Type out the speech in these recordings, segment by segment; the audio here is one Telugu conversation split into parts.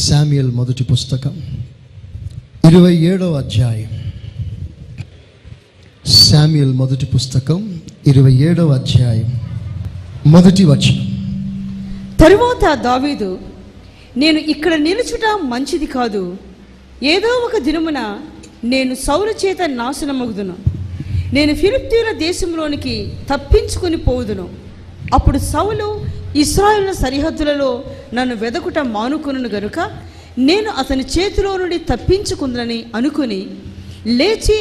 శామ్యుల్ మొదటి పుస్తకం. ఇరవై ఏడవ అధ్యాయం. శామ్యుల్ మొదటి పుస్తకం ఇరవై ఏడవ అధ్యాయం. మొదటి వచనం. తరువాత దావీదు నేను ఇక్కడ నిలుచుట మంచిది కాదు. ఏదో ఒక దినమున నేను సౌలు చేత నాశనమగుదును. నేను ఫిలిప్తీయుల దేశంలోనికి తప్పించుకొని పోవుదును. అప్పుడు సౌలు ఇస్రాయేల్ సరిహద్దులలో నన్ను వెదకుట మానుకును గనుక నేను అతని చేతిలో నుండి తప్పించుకుందని అనుకుని లేచి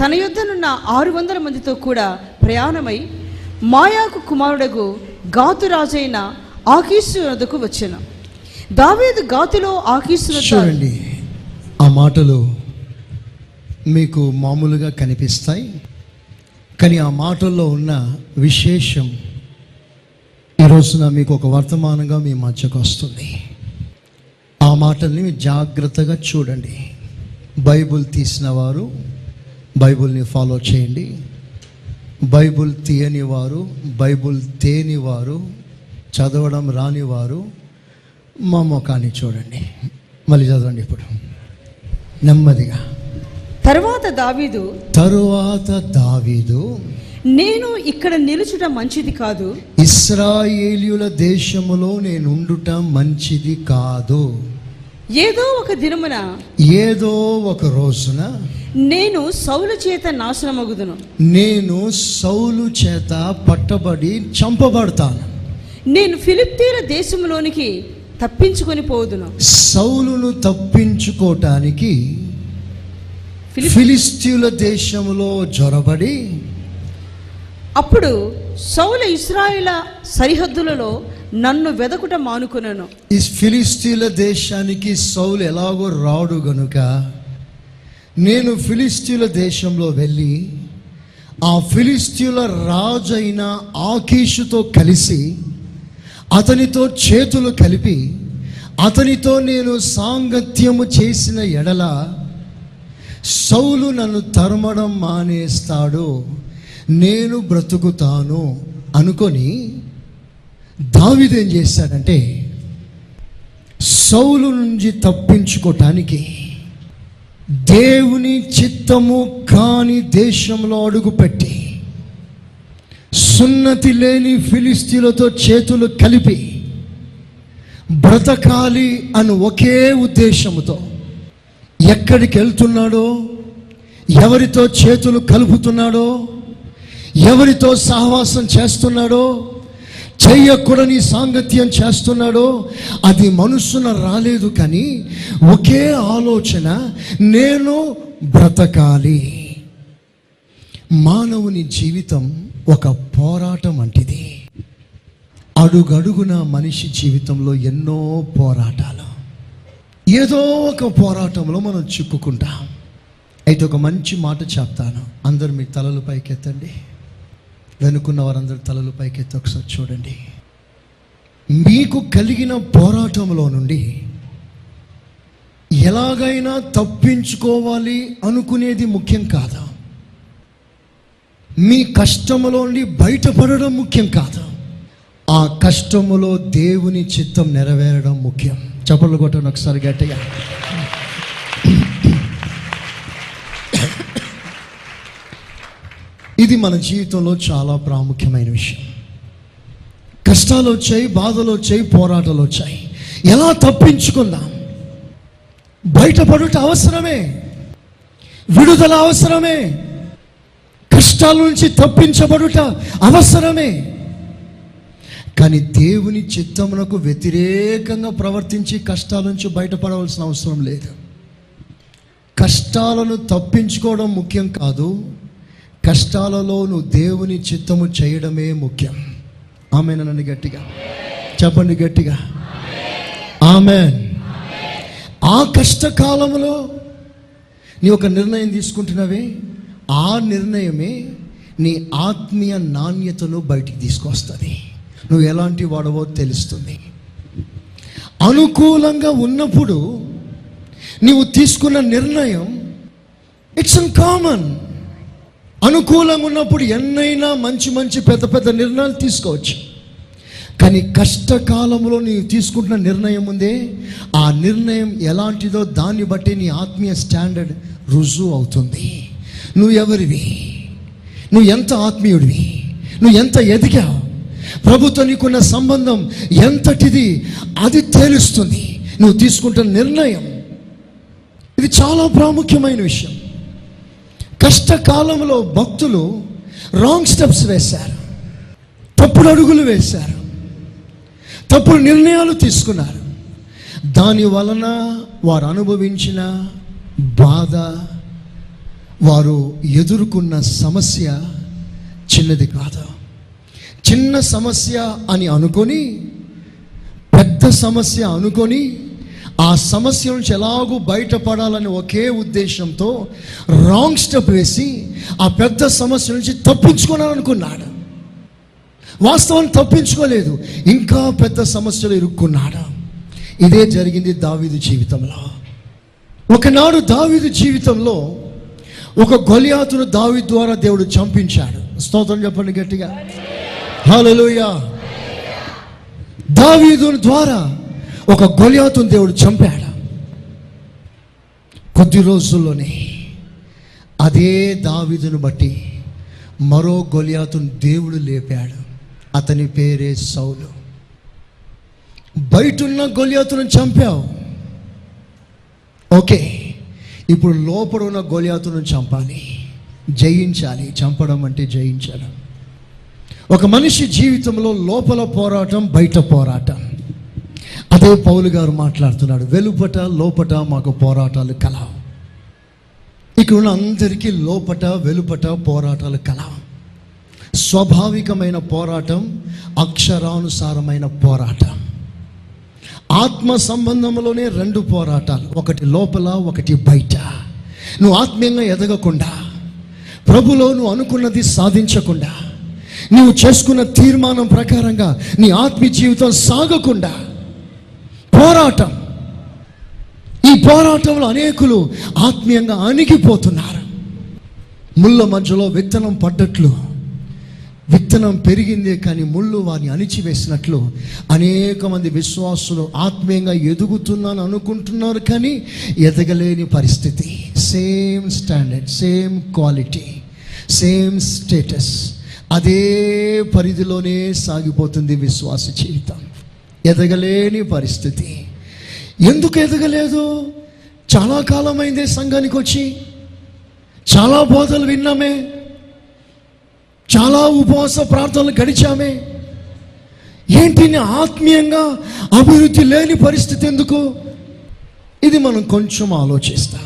తన యుద్ధనున్న ఆరు వందల మందితో కూడా ప్రయాణమై మాయాకు కుమారుడగు గాతురాజైన ఆకీసు వద్దకు వచ్చాను. దావీదు గాతులో ఆకీసు చూడండి ఆ మాటలు మీకు మామూలుగా కనిపిస్తాయి కానీ ఆ మాటల్లో ఉన్న విశేషం ఈ రోజున మీకు ఒక వర్తమానంగా మీ మధ్యకు వస్తుంది. ఆ మాటల్ని మీరు జాగ్రత్తగా చూడండి. బైబుల్ తీసిన వారు బైబుల్ని ఫాలో చేయండి. బైబుల్ తీయని వారు బైబుల్ తేని వారు చదవడం రాని వారు మా ముఖాన్ని చూడండి. మళ్ళీ చదవండి ఇప్పుడు. నెమ్మదిగా. తర్వాత దావీదు తరువాత దావీదు నేను ఇక్కడ నిలుచుట మంచిది కాదు. ఇస్రాయేలీయుల దేశములో నేనుండుట మంచిది కాదు. ఏదో ఒక దినమున ఏదో ఒక రోజున నేను సౌలు చేత నాశనమగుదును. నేను సౌలు చేత పట్టబడి చంపబడతాను. నేను ఫిలిప్తీయుల దేశంలోనికి తప్పించుకొని పోదును. సౌలును తప్పించుకోవటానికి ఫిలిప్ ఫిలిస్తీయుల దేశములో జొరబడి అప్పుడు సౌలు ఇస్రాయేల సరిహద్దులలో నన్ను వెదకుట మానుకున్నాను ఈ ఫిలిస్తీన్ల దేశానికి సౌలు ఎలాగో రాడు గనుక నేను ఫిలిస్తీన్ల దేశంలో వెళ్ళి ఆ ఫిలిస్తీన్ల రాజైన ఆకీషుతో కలిసి అతనితో చేతులు కలిపి అతనితో నేను సాంగత్యము చేసిన ఎడల సౌలు నన్ను తరమడం మానేస్తాడు. నేను బ్రతుకుతాను అనుకొని దావిదేం చేశాడంటే సౌలు నుంచి తప్పించుకోవటానికి దేవుని చిత్తము కాని దేశంలో అడుగుపెట్టి సున్నతి లేని ఫిలిస్తీన్లతో చేతులు కలిపి బ్రతకాలి అని ఒకే ఉద్దేశముతో ఎక్కడికి వెళ్తున్నాడో ఎవరితో చేతులు కలుపుతున్నాడో ఎవరితో సహవాసం చేస్తున్నాడో చెయ్యకూడని సాంగత్యం చేస్తున్నాడో అది మనసున రాలేదు కానీ ఒకే ఆలోచన నేను బ్రతకాలి. మానవుని జీవితం ఒక పోరాటం వంటిది అడుగడుగున మనిషి జీవితంలో ఎన్నో పోరాటాలు. ఏదో ఒక పోరాటంలో మనం చిక్కుకుంటాం. అయితే ఒక మంచి మాట చెప్తాను. అందరు మీ తలలు పైకెత్తండి. వెనుకున్న వారందరూ తలలు పైకెత్తి ఒకసారి చూడండి. మీకు కలిగిన పోరాటంలో నుండి ఎలాగైనా తప్పించుకోవాలి అనుకునేది ముఖ్యం కాదా? మీ కష్టములో నుండి బయటపడడం ముఖ్యం కాదా? ఆ కష్టములో దేవుని చిత్తం నెరవేరడం ముఖ్యం. చెప్పలు కొట్టండి ఒకసారి గట్టిగా. ఇది మన జీవితంలో చాలా ప్రాముఖ్యమైన విషయం. కష్టాలు వచ్చాయి బాధలు వచ్చాయి పోరాటాలు వచ్చాయి. ఎలా తప్పించుకుందాం? బయటపడుట అవసరమే. విడుదల అవసరమే. కష్టాల నుంచి తప్పించబడుట అవసరమే. కానీ దేవుని చిత్తమునకు వ్యతిరేకంగా ప్రవర్తించి కష్టాల నుంచి బయటపడవలసిన అవసరం లేదు. కష్టాలను తప్పించుకోవడం ముఖ్యం కాదు. కష్టాలలో నువ్వు దేవుని చిత్తము చేయడమే ముఖ్యం. ఆమె నన్ను గట్టిగా. చెప్పండి గట్టిగా. ఆమె ఆ కష్టకాలంలో నీ ఒక నిర్ణయం తీసుకుంటున్నావే? ఆ నిర్ణయమే నీ ఆత్మీయ నాణ్యతను బయటికి తీసుకొస్తుంది. నువ్వు ఎలాంటి వాడవో తెలుస్తుంది. అనుకూలంగా ఉన్నప్పుడు నీవు తీసుకున్న నిర్ణయం ఇట్స్ అన్ కామన్ అనుకూలంగా ఉన్నప్పుడు ఎన్నైనా మంచి మంచి పెద్ద పెద్ద నిర్ణయాలు తీసుకోవచ్చు. కానీ కష్టకాలంలో నీవు తీసుకుంటున్న నిర్ణయం ఉందే ఆ నిర్ణయం ఎలాంటిదో దాన్ని బట్టి నీ ఆత్మీయ స్టాండర్డ్ రుజువు అవుతుంది. నువ్వు ఎవరివి? నువ్వు ఎంత ఆత్మీయుడివి? నువ్వు ఎంత ఎదిగావు? ప్రభుత్వం నీకున్న సంబంధం ఎంతటిది? అది తేలుస్తుంది. నువ్వు తీసుకుంటున్న నిర్ణయం. ఇది చాలా ప్రాముఖ్యమైన విషయం. కష్టకాలంలో భక్తులు రాంగ్ స్టెప్స్ వేశారు. తప్పుడు అడుగులు వేశారు. తప్పుడు నిర్ణయాలు తీసుకున్నారు. దాని వలన వారు అనుభవించిన బాధ వారు ఎదుర్కొన్న సమస్య చిన్నది కాదు. చిన్న సమస్య అని అనుకొని పెద్ద సమస్య అనుకొని ఆ సమస్య నుంచి ఎలాగూ బయటపడాలని ఒకే ఉద్దేశంతో రాంగ్ స్టెప్ వేసి ఆ పెద్ద సమస్య నుంచి తప్పించుకోవాలనుకున్నాడు వాస్తవాన్ని తప్పించుకోలేదు. ఇంకా పెద్ద సమస్యలు ఇరుక్కున్నాడు. ఇదే జరిగింది దావీదు జీవితంలో. ఒకనాడు దావీదు జీవితంలో ఒక గొలియాతును దావి ద్వారా దేవుడు చంపించాడు. స్తోత్రం చెప్పండి గట్టిగా. హలోయ దావీదు ద్వారా ఒక గొలియాతుని దేవుడు చంపాడు. కొద్ది రోజుల్లోనే అదే దావీదును బట్టి మరో గొలియాతును దేవుడు లేపాడు. అతని పేరే సౌలు. బయటున్న గొలియాతును చంపావు. ఓకే ఇప్పుడు లోపల ఉన్న గొలియాతును చంపాలి. జయించాలి. చంపడం అంటే జయించడం. ఒక మనిషి జీవితంలో లోపల పోరాటం బయట పోరాటం. అదే పౌలు గారు మాట్లాడుతున్నాడు వెలుపట లోపట మాకు పోరాటాలు కల ఇక్కడ ఉన్న అందరికీ లోపట వెలుపట పోరాటాలు కల స్వాభావికమైన పోరాటం అక్షరానుసారమైన పోరాటం. ఆత్మ సంబంధంలోనే రెండు పోరాటాలు ఒకటి లోపల ఒకటి బయట. నువ్వు ఆత్మీయంగా ఎదగకుండా ప్రభులో నువ్వు అనుకున్నది సాధించకుండా నువ్వు చేసుకున్న తీర్మానం ప్రకారంగా నీ ఆత్మీయ జీవితం సాగకుండా పోరాటం. ఈ పోరాటంలో అనేకులు ఆత్మీయంగా అణిగిపోతున్నారు. ముళ్ళ మధ్యలో విత్తనం పడ్డట్లు. విత్తనం పెరిగిందే కానీ ముళ్ళు వారిని అణిచివేసినట్లు. అనేక మంది విశ్వాసులు ఆత్మీయంగా ఎదుగుతున్నాను అనుకుంటున్నారు కానీ ఎదగలేని పరిస్థితి. Same standard same quality same status అదే పరిధిలోనే సాగిపోతుంది విశ్వాస జీవితం. ఎదగలేని పరిస్థితి. ఎందుకు ఎదగలేదు? చాలా కాలమైందే సంఘానికి వచ్చి చాలా బోధలు విన్నామే. చాలా ఉపవాస ప్రార్థనలు గడిచామే. ఏంటిని ఆత్మీయంగా అభివృద్ధి లేని పరిస్థితి ఎందుకు? ఇది మనం కొంచెం ఆలోచిస్తాం.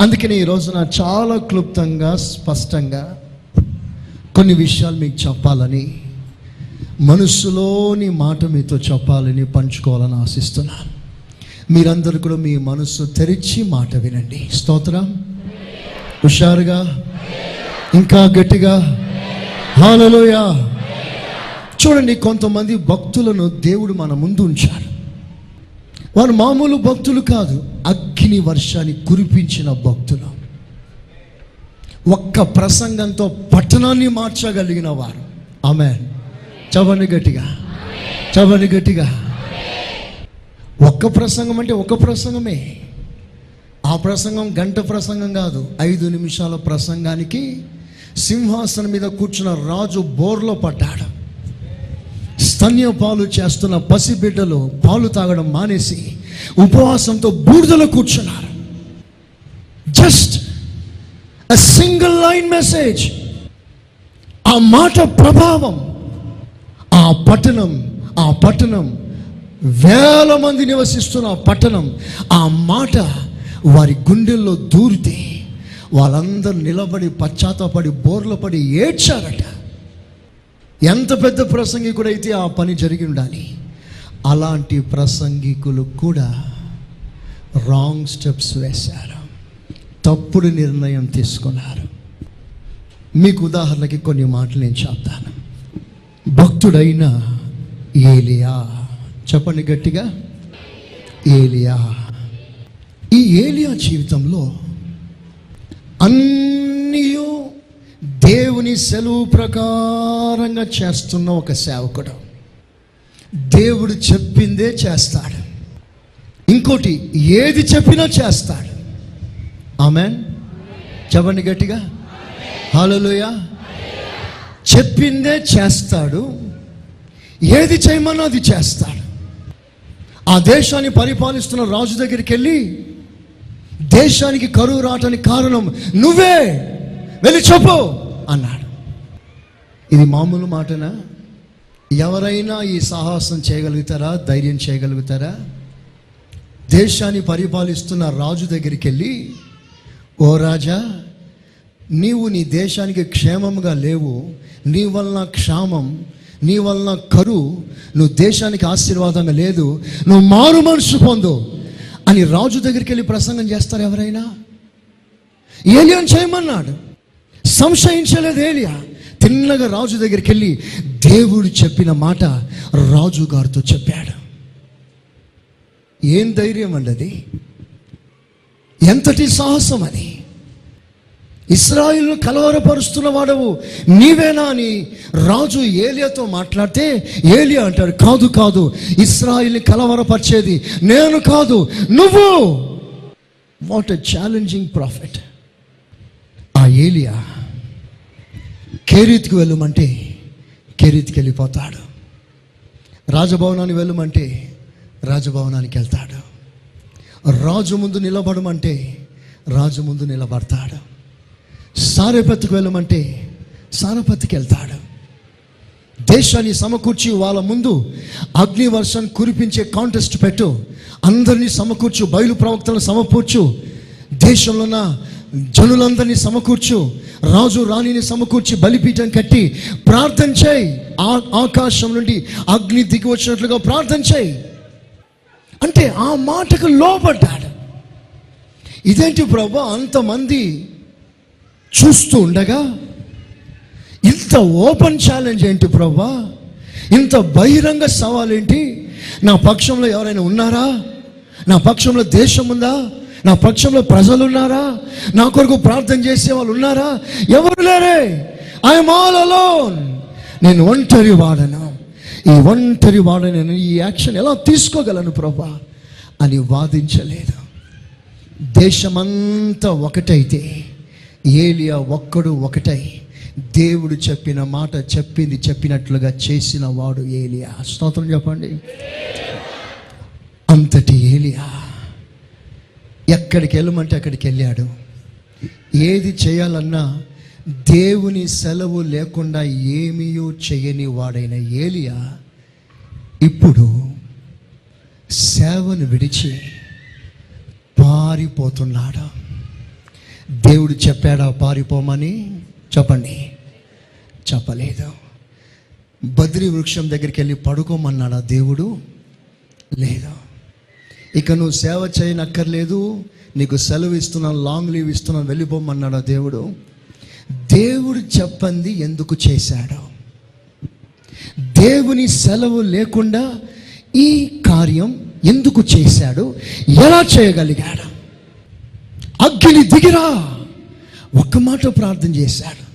అందుకని ఈ రోజున చాలా క్లుప్తంగా స్పష్టంగా కొన్ని విషయాలు మీకు చెప్పాలని మనస్సులోని మాట మీతో చెప్పాలని పంచుకోవాలని ఆశిస్తున్నాను. మీరందరూ కూడా మీ మనస్సు తెరిచి మాట వినండి. స్తోత్రం. హుషారుగా. ఇంకా గట్టిగా. హాలలోయా చూడండి కొంతమంది భక్తులను దేవుడు మన ముందు ఉంచాడు. వారు మామూలు భక్తులు కాదు అగ్ని వర్షాన్ని కురిపించిన భక్తులు. ఒక్క ప్రసంగంతో పట్టణాన్ని మార్చగలిగిన వారు. ఆమె చవని గట్టిగా. చవని గట్టిగా. ఒక్క ప్రసంగం అంటే ఒక ప్రసంగమే. ఆ ప్రసంగం గంట ప్రసంగం కాదు. ఐదు నిమిషాల ప్రసంగానికి సింహాసనం మీద కూర్చున్న రాజు బోర్లో పడ్డాడు. స్తన్యపాలు చేస్తున్న పసిబిడ్డలు పాలు తాగడం మానేసి ఉపవాసంతో బూడిదలో కూర్చున్నారు. Just a single line message ఆ మాట ప్రభావం పట్టణం ఆ పట్టణం వేల మంది నివసిస్తున్న ఆ పట్టణం ఆ మాట వారి గుండెల్లో దూరితే వాళ్ళందరూ నిలబడి పశ్చాత్తపడి బోర్లు పడి ఏడ్చారట. ఎంత పెద్ద ప్రసంగికుడైతే అయితే ఆ పని జరిగి ఉండాలి. అలాంటి ప్రసంగికులు కూడా రాంగ్ స్టెప్స్ వేశారు. తప్పుడు నిర్ణయం తీసుకున్నారు. మీకు ఉదాహరణకి కొన్ని మాటలు నేను చెప్తాను. భక్తుడైన ఏలియా. చెప్పండి గట్టిగా. ఏలియా. ఈ ఏలియా జీవితంలో అన్నీ దేవుని సెలవు ప్రకారంగా చేస్తున్న ఒక సేవకుడు. దేవుడు చెప్పిందే చేస్తాడు. ఇంకోటి ఏది చెప్పినా చేస్తాడు. ఆమెన్. చెప్పండి గట్టిగా. హలోయ చెప్పిందే చేస్తాడు ఏది చేయమన్నా అది చేస్తాడు. ఆ దేశాన్ని పరిపాలిస్తున్న రాజు దగ్గరికి వెళ్ళి దేశానికి కరువు రావటానికి కారణం నువ్వే వెళ్ళి చెప్పు అన్నాడు. ఇది మామూలు మాటనా? ఎవరైనా ఈ సాహసం చేయగలుగుతారా? ధైర్యం చేయగలుగుతారా? దేశాన్ని పరిపాలిస్తున్న రాజు దగ్గరికి వెళ్ళి ఓ రాజా నీవు నీ దేశానికి క్షేమంగా లేవు నీ వలన క్షామం నీ వలన కరువు నువ్వు దేశానికి ఆశీర్వాదంగా లేదు నువ్వు మారు మనసు పొందు అని రాజు దగ్గరికి వెళ్ళి ప్రసంగం చేస్తారు ఎవరైనా? ఏలియాని చేయమన్నాడు. సంశయించలేదు ఏలియా. తిన్నగా రాజు దగ్గరికి వెళ్ళి దేవుడు చెప్పిన మాట రాజు గారితో చెప్పాడు. ఏం ధైర్యం అండి అది? ఎంతటి సాహసం అది? ఇస్రాయిల్ను కలవరపరుస్తున్న వాడవు. నీవేనా అని రాజు ఏలియాతో మాట్లాడితే ఏలియా అంటాడు కాదు కాదు ఇస్రాయిల్ని కలవరపరిచేది నేను కాదు నువ్వు. వాట్ ఎ ఛాలెంజింగ్ ప్రాఫిట్ ఆ ఏలియా కేరీత్కి వెళ్ళమంటే కేరీత్కి వెళ్ళిపోతాడు. రాజభవనానికి వెళ్ళమంటే రాజభవనానికి వెళ్తాడు. రాజు ముందు నిలబడమంటే రాజు ముందు నిలబడతాడు. సారపతికి వెళ్ళమంటే సారపతికి వెళ్తాడు. దేశాన్ని సమకూర్చి వాళ్ళ ముందు అగ్నివర్షం కురిపించే కాంటెస్ట్ పెట్టు. అందరినీ సమకూర్చు బయలు ప్రవక్తలను సమకూర్చు. దేశంలో ఉన్న జనులందరినీ సమకూర్చు. రాజు రాణిని సమకూర్చి బలిపీఠం కట్టి ప్రార్థన చేయి. ఆ ఆకాశం నుండి అగ్ని దిగి వచ్చినట్లుగా ప్రార్థన చేయి. అంటే ఆ మాటకు లోపడ్డాడు ఇదేంటి ప్రభు? అంతమంది చూస్తూ ఉండగా ఇంత ఓపెన్ ఛాలెంజ్ ఏంటి ప్రభా? ఇంత బహిరంగ సవాల్ ఏంటి నా పక్షంలో ఎవరైనా ఉన్నారా? నా పక్షంలో దేశం ఉందా? నా పక్షంలో ప్రజలు ఉన్నారా? నా కొరకు ప్రార్థన చేసే వాళ్ళు ఉన్నారా? ఎవరు లేరే? ఐఎమ్ ఆల్ అలోన్ నేను ఒంటరి వాడను. ఈ ఒంటరి వాడను నేను ఈ యాక్షన్ ఎలా తీసుకోగలను ప్రభా? అని వాదించలేదు. దేశమంతా ఒకటైతే ఏలియా ఒక్కడు ఒకటై దేవుడు చెప్పిన మాట చెప్పింది చెప్పినట్లుగా చేసిన వాడు ఏలియా. స్తోత్రం చెప్పండి. అంతటి ఏలియా. ఎక్కడికి వెళ్ళమంటే అక్కడికి వెళ్ళాడు. ఏది చేయాలన్నా దేవుని సెలవు లేకుండా ఏమీయో చేయని వాడైన ఏలియా ఇప్పుడు సేవను విడిచి పారిపోతున్నాడు. దేవుడు చెప్పాడా పారిపోమని? చెప్పండి. చెప్పలేదు. బద్రి వృక్షం దగ్గరికి వెళ్ళి పడుకోమన్నాడా దేవుడు? లేదు. ఇక నువ్వు సేవ చేయనక్కర్లేదు. నీకు సెలవు ఇస్తున్నాను లాంగ్ లీవ్ ఇస్తున్నాను వెళ్ళిపోమన్నాడా దేవుడు? దేవుడు చెప్పంది ఎందుకు చేశాడు? దేవుని సెలవు లేకుండా ఈ కార్యం ఎందుకు చేశాడు? ఎలా చేయగలిగాడు? అగ్ని దిగిరా. ఒక్క మాట ప్రార్థన చేశాడు.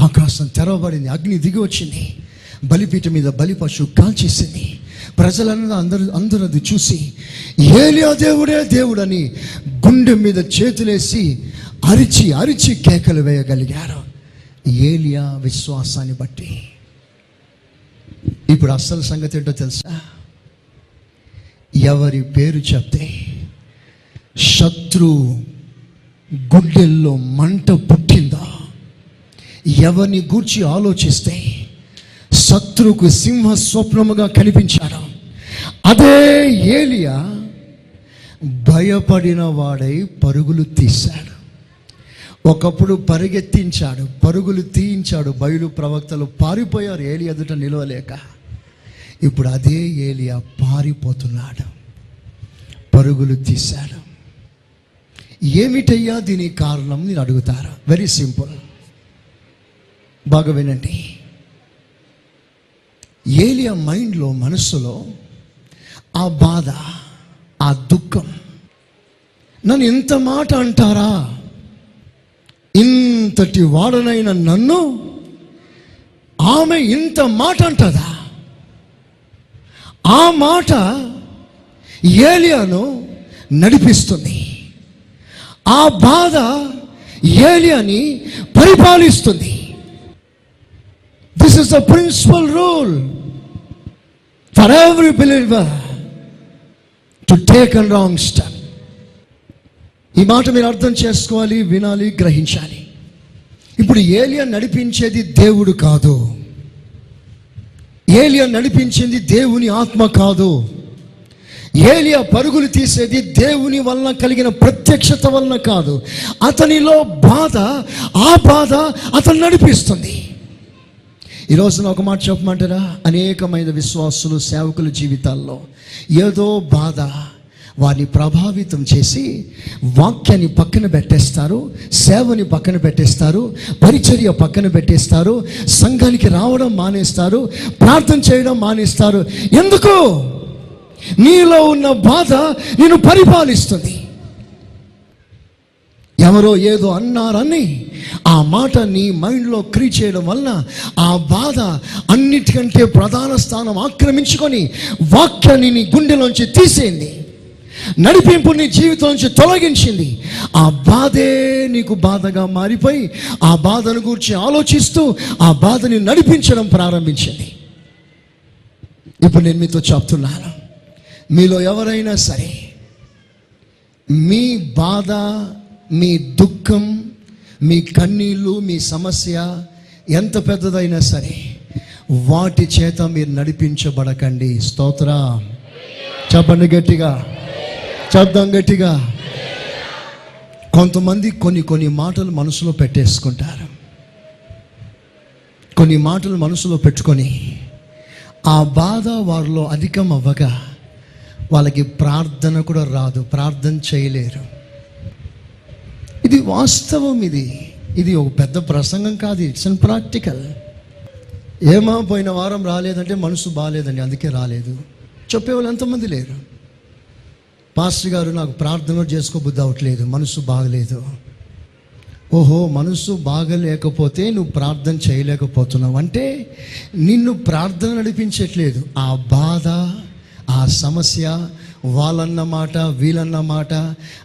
ఆకాశం తెరవబడింది అగ్ని దిగి వచ్చింది. బలిపీఠ మీద బలి పశువు కాల్చేసింది. ప్రజలందరూ అందరూ అందరూ అది చూసి ఏలియా దేవుడే దేవుడని గుండె మీద చేతులేసి అరిచి అరిచి కేకలు వేయగలిగారు. ఏలియా విశ్వాసాన్ని బట్టి. ఇప్పుడు అస్సలు సంగతి ఏంటో తెలుసా? ఎవరి పేరు చెప్తే శత్రు గుడ్డెల్లో మంట పుట్టిందా? ఎవరిని గూర్చి ఆలోచిస్తే శత్రువుకు సింహ స్వప్నముగా కనిపించాడు. అదే ఏలియా భయపడిన వాడై పరుగులు తీశాడు. ఒకప్పుడు పరిగెత్తించాడు పరుగులు తీయించాడు బయలు ప్రవక్తలు పారిపోయారు ఏలి ఎదుట నిలవలేక. ఇప్పుడు అదే ఏలియా పారిపోతున్నాడు. పరుగులు తీశాడు. ఏమిటయ్యా దీని కారణం? నేను అడుగుతారా? వెరీ సింపుల్ బాగా వినండి. ఏలియా మైండ్లో మనస్సులో ఆ బాధ ఆ దుఃఖం నన్ను ఇంత మాట అంటారా? ఇంతటి వాడనైన నన్ను ఆమె ఇంత మాట అంటదా? ఆ మాట ఏలియాను నడిపిస్తుంది. ఆ బాధ ఏలియాని పరిపాలిస్తుంది. This is the principle rule for every believer to take and wrong step ఈ మాట మీరు అర్థం చేసుకోవాలి వినాలి గ్రహించాలి. ఇప్పుడు ఏలియా నడిపించేది దేవుడు కాదు. ఏలియా నడిపించింది దేవుని ఆత్మ కాదు. ఏలియా పరుగులు తీసేది దేవుని వలన కలిగిన ప్రత్యక్షత వలన కాదు. అతనిలో బాధ ఆ బాధ అతను నడిపిస్తుంది. ఈ రోజున ఒక మాట చెప్పమంటారా? అనేకమైన విశ్వాసులు సేవకుల జీవితాల్లో ఏదో బాధ వారిని ప్రభావితం చేసి వాక్యాన్ని పక్కన పెట్టేస్తారు సేవని పక్కన పెట్టేస్తారు పరిచర్య పక్కన పెట్టేస్తారు సంఘానికి రావడం మానేస్తారు ప్రార్థన చేయడం మానేస్తారు. ఎందుకు? నీలో ఉన్న బాధ నేను పరిపాలిస్తుంది. ఎవరో ఏదో అన్నారని ఆ మాట నీ మైండ్లో క్రీ చేయడం వలన ఆ బాధ అన్నిటికంటే ప్రధాన స్థానం ఆక్రమించుకొని వాక్యాన్ని నీ గుండెలోంచి తీసేయింది నడిపింపు నీ జీవితం నుంచి తొలగించింది. ఆ బాధే నీకు బాధగా మారిపోయి ఆ బాధను గురించి ఆలోచిస్తూ ఆ బాధని నడిపించడం ప్రారంభించింది. ఇప్పుడు నేను మీతో చెప్తున్నాను. మీలో ఎవరైనా సరే మీ బాధ మీ దుఃఖం మీ కన్నీళ్ళు మీ సమస్య ఎంత పెద్దదైనా సరే వాటి చేత మీరు నడిపించబడకండి. స్తోత్ర. చెప్పండి గట్టిగా. చెప్దాం గట్టిగా. కొంతమంది కొన్ని కొన్ని మాటలు మనసులో పెట్టేసుకుంటారు. కొన్ని మాటలు మనసులో పెట్టుకొని ఆ బాధ వారిలో అధికం అవ్వగా వాళ్ళకి ప్రార్థన కూడా రాదు ప్రార్థన చేయలేరు. ఇది వాస్తవం ఇది. ఇది ఒక పెద్ద ప్రసంగం కాదు ఇట్స్ అన్ ప్రాక్టికల్ ఏమా పోయిన వారం రాలేదంటే మనసు బాగాలేదండి అందుకే రాలేదు. చెప్పేవాళ్ళు ఎంతమంది లేరు? పాస్టర్ గారు నాకు ప్రార్థన చేసుకోబుద్ధి అవట్లేదు మనసు బాగలేదు. ఓహో మనసు బాగలేకపోతే నువ్వు ప్రార్థన చేయలేకపోతున్నావు. అంటే నిన్ను ప్రార్థన నడిపించట్లేదు. ఆ బాధ ఆ సమస్య వాళ్ళన్న మాట వీళ్ళన్న మాట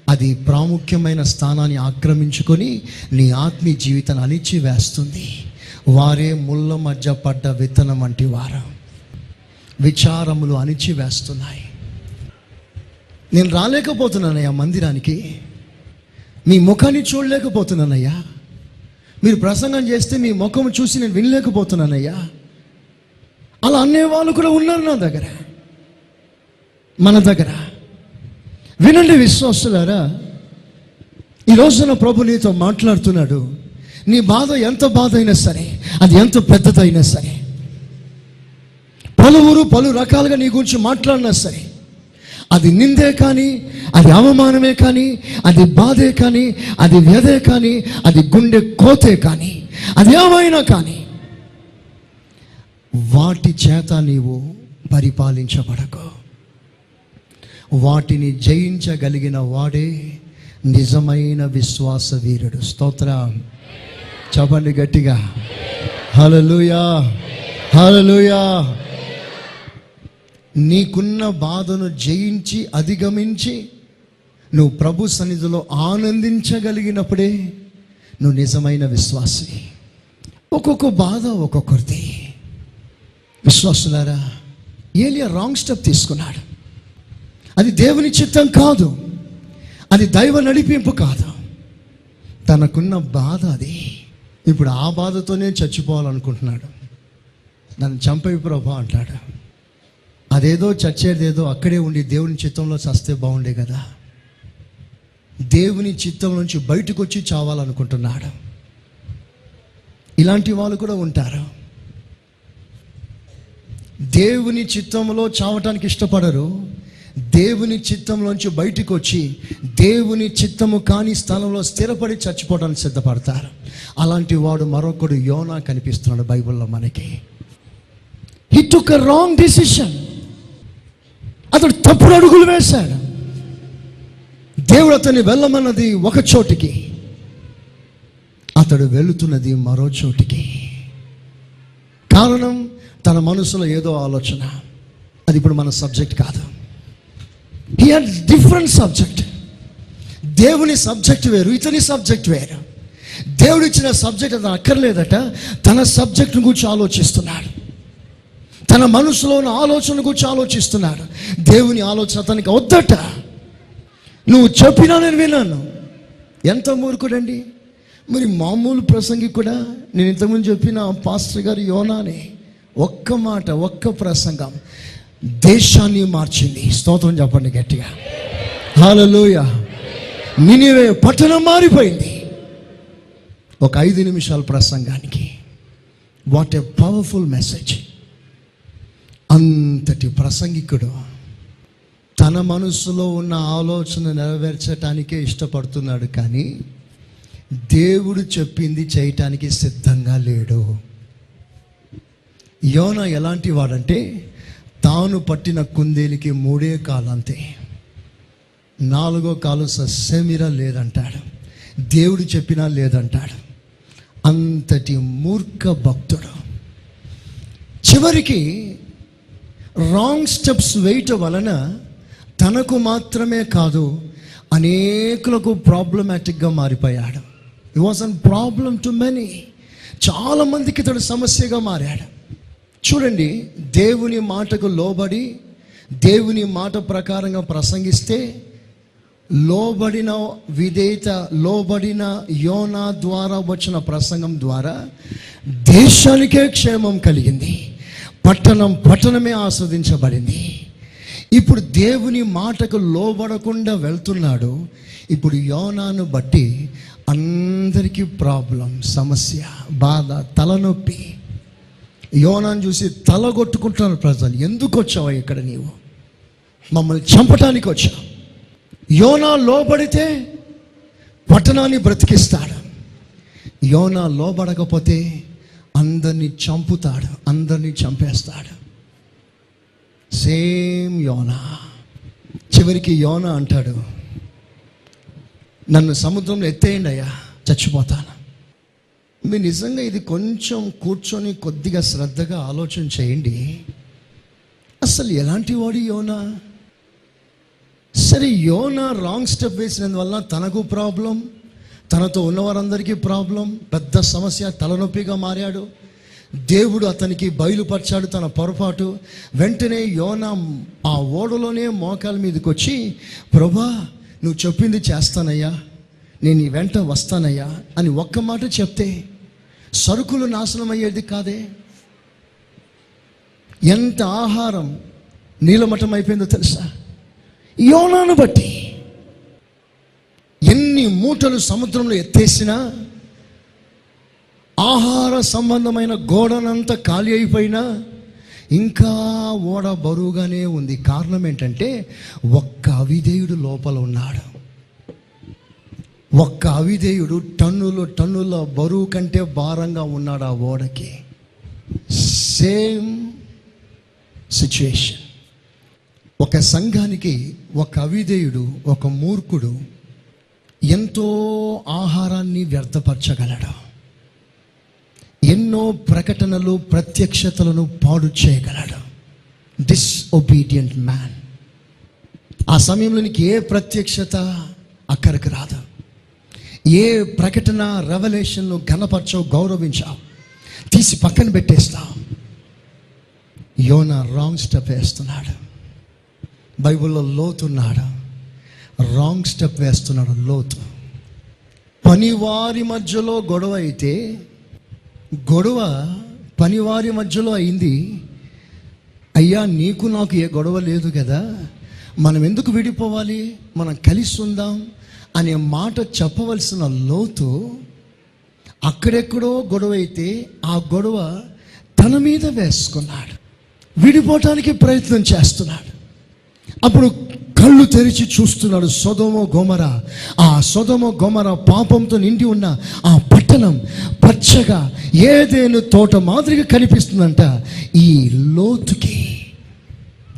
అది ప్రాముఖ్యమైన స్థానాన్ని ఆక్రమించుకొని నీ ఆత్మీయ జీవితాన్ని అణిచి వేస్తుంది వారే ముళ్ళ మధ్య పడ్డ విత్తనం వంటి వారు. విచారములు అణిచి వేస్తున్నాయి నేను రాలేకపోతున్నానయ్యా మందిరానికి. మీ ముఖాన్ని చూడలేకపోతున్నానయ్యా. మీరు ప్రసంగం చేస్తే మీ ముఖం చూసి నేను వినలేకపోతున్నానయ్యా. అలా అనేవాళ్ళు కూడా ఉన్నారు నా దగ్గర. మన దగ్గర. వినండి విశ్వాసులారా ఈ రోజున ప్రభు నీతో మాట్లాడుతున్నాడు. నీ బాధ ఎంత బాధ అయినా సరే అది ఎంత పెద్దదైనా సరే. పలువురు పలు రకాలుగా నీ గురించి మాట్లాడినా సరే అది నిందే కానీ అది అవమానమే కానీ అది బాధే కానీ అది వ్యధే కానీ అది గుండె కోతే కానీ అది ఏమైనా కానీ వాటి చేత నీవు పరిపాలించబడకు. వాటిని జయించగలిగిన వాడే నిజమైన విశ్వాస వీరుడు. స్తోత్ర. చెప్పండి గట్టిగా. హలలుయా హలలుయా నీకున్న బాధను జయించి అధిగమించి నువ్వు ప్రభు సన్నిధిలో ఆనందించగలిగినప్పుడే నువ్వు నిజమైన విశ్వాసి. ఒక్కొక్క బాధ ఒక్కొక్కరిది. విశ్వాసులారా ఏలియా రాంగ్ స్టెప్ తీసుకున్నాడు. అది దేవుని చిత్తం కాదు. అది దైవ నడిపింపు కాదు. తనకున్న బాధ అది. ఇప్పుడు ఆ బాధతోనే చచ్చిపోవాలనుకుంటున్నాడు. నన్ను చంపవి ప్రభా అంటాడు. అదేదో చచ్చేదేదో అక్కడే ఉండి దేవుని చిత్తంలో చస్తే బాగుండే కదా. దేవుని చిత్తం నుంచి బయటకు వచ్చి చావాలనుకుంటున్నాడు. ఇలాంటి వాళ్ళు కూడా ఉంటారు. దేవుని చిత్తంలో చావటానికి ఇష్టపడరు. దేవుని చిత్తంలోంచి బయటికి వచ్చి దేవుని చిత్తము కాని స్థలంలో స్థిరపడి చచ్చిపోవడానికి సిద్ధపడతారు. అలాంటి వాడు మరొకడు యోనా కనిపిస్తున్నాడు బైబిల్లో మనకి. He took a wrong decision అతడు తప్పుడు అడుగులు వేశాడు. దేవుడు అతన్ని వెళ్ళమన్నది ఒక చోటికి. అతడు వెళుతున్నది మరో చోటికి. కారణం తన మనసులో ఏదో ఆలోచన. అది ఇప్పుడు మన సబ్జెక్ట్ కాదు. హీ హ్యాడ్ డిఫరెంట్ సబ్జెక్ట్ దేవుని సబ్జెక్ట్ వేరు ఇతని సబ్జెక్ట్ వేరు. దేవుడు ఇచ్చిన సబ్జెక్ట్ అతను అక్కర్లేదట తన సబ్జెక్ట్ను గురించి ఆలోచిస్తున్నాడు. తన మనసులో ఉన్న ఆలోచన గురించి ఆలోచిస్తున్నాడు. దేవుని ఆలోచన అతనికి వద్దట. నువ్వు చెప్పినా నేను విన్నాను. ఎంత మూర్ఖుడండి. మరి మామూలు ప్రసంగి కూడా నేను ఇంతకుముందు చెప్పిన పాస్టర్ గారు యోనానే. ఒక్క మాట ఒక్క ప్రసంగం. దేశాన్ని మార్చింది. స్తోత్రం చెప్పండి గట్టిగా. హాలలోయ నినివే పట్టణం మారిపోయింది. ఒక ఐదు నిమిషాల ప్రసంగానికి. వాట్ ఏ పవర్ఫుల్ మెసేజ్ అంతటి ప్రసంగికుడు తన మనసులో ఉన్న ఆలోచన నెరవేర్చటానికే ఇష్టపడుతున్నాడు కానీ దేవుడు చెప్పింది చేయటానికి సిద్ధంగా లేడు. యోన ఎలాంటి వాడంటే తాను పట్టిన కుందేలికి మూడే కాలంతే. నాలుగో కాలు సస్యమిరా లేదంటాడు. దేవుడు చెప్పినా లేదంటాడు. అంతటి మూర్ఖ భక్తుడు. చివరికి రాంగ్ స్టెప్స్ వేయటం వలన తనకు మాత్రమే కాదు అనేకులకు ప్రాబ్లమాటిక్గా మారిపోయాడు. It was an problem to many చాలామందికి ఇతడు సమస్యగా మారాడు. చూడండి దేవుని మాటకు లోబడి దేవుని మాట ప్రకారంగా ప్రసంగిస్తే లోబడిన విధేయత లోబడిన యోనా ద్వారా వచ్చిన ప్రసంగం ద్వారా దేశానికే క్షేమం కలిగింది. పట్టణం పట్టణమే ఆస్వాదించబడింది. ఇప్పుడు దేవుని మాటకు లోబడకుండా వెళ్తున్నాడు. ఇప్పుడు యోనాను బట్టి అందరికీ ప్రాబ్లం సమస్య బాధ తలనొప్పి యోనాన్ని చూసి తల కొట్టుకుంటున్నారు ప్రజలు. ఎందుకు వచ్చావా ఇక్కడ నీవు? మమ్మల్ని చంపటానికి వచ్చావు. యోనా లోబడితే పట్టణాన్ని బ్రతికిస్తాడు. యోనా లోబడకపోతే అందరినీ చంపుతాడు అందరినీ చంపేస్తాడు. సేమ్ యోనా. చివరికి యోనా అంటాడు నన్ను సముద్రంలో ఎత్తేయండి అయ్యా చచ్చిపోతాను. మీరు నిజంగా ఇది కొంచెం కూర్చొని కొద్దిగా శ్రద్ధగా ఆలోచన చేయండి. అసలు ఎలాంటి వాడు యోనా? సరే యోనా రాంగ్ స్టెప్ వేసినందువల్ల తనకు ప్రాబ్లం తనతో ఉన్నవారందరికీ ప్రాబ్లం పెద్ద సమస్య తలనొప్పిగా మారాడు. దేవుడు అతనికి బయలుపరిచాడు తన పొరపాటు. వెంటనే యోనా ఆ ఓడలోనే మోకాల మీదకి వచ్చి ప్రభా నువ్వు చెప్పింది చేస్తానయ్యా. నేను నీ వెంట వస్తానయ్యా అని ఒక్క మాట చెప్తే సరుకులు నాశనం అయ్యేది కాదే? ఎంత ఆహారం నీలమఠం అయిపోయిందో తెలుసా? యోనాను బట్టి ఎన్ని మూటలు సముద్రంలో ఎత్తేసినా ఆహార సంబంధమైన గోడనంతా ఖాళీ అయిపోయినా ఇంకా ఓడ బరువుగానే ఉంది. కారణం ఏంటంటే ఒక్క అవిధేయుడు లోపల ఉన్నాడు. ఒక్క అవిధేయుడు టన్నులు టన్నుల బరువు కంటే భారంగా ఉన్నాడు ఆ ఓడకి? సేమ్ సిచ్యుయేషన్ ఒక సంఘానికి ఒక అవిధేయుడు ఒక మూర్ఖుడు ఎంతో ఆహారాన్ని వ్యర్థపరచగలడు. ఎన్నో ప్రకటనలు ప్రత్యక్షతలను పాడు చేయగలడు. డిస్ఒబీడియంట్ మ్యాన్ ఆ సమయంలో నీకు ఏ ప్రత్యక్షత అక్కడికి రాదు. ఏ ప్రకటన రెవల్యూషన్ను ఘనపరచవు గౌరవించావు తీసి పక్కన పెట్టేస్తాం. యోన రాంగ్ స్టెప్ వేస్తున్నాడు. బైబిల్లో లోతున్నాడు రాంగ్ స్టెప్ వేస్తున్నాడు లోతు. పనివారి మధ్యలో గొడవ అయితే గొడవ పనివారి మధ్యలో అయింది. అయ్యా నీకు నాకు ఏ గొడవ లేదు కదా? మనం ఎందుకు విడిపోవాలి? మనం కలిసి ఉందాం? అనే మాట చెప్పవలసిన లోతు అక్కడెక్కడో గొడవ అయితే ఆ గొడవ తన మీద వేసుకున్నాడు. విడిపోవటానికి ప్రయత్నం చేస్తున్నాడు. అప్పుడు కళ్ళు తెరిచి చూస్తున్నాడు సొదమ గోమర. ఆ సొదమ గోమర పాపంతో నిండి ఉన్న ఆ పట్టణం పచ్చగా ఏదేను తోట మాదిరిగా కనిపిస్తుందంట ఈ లోతుకి.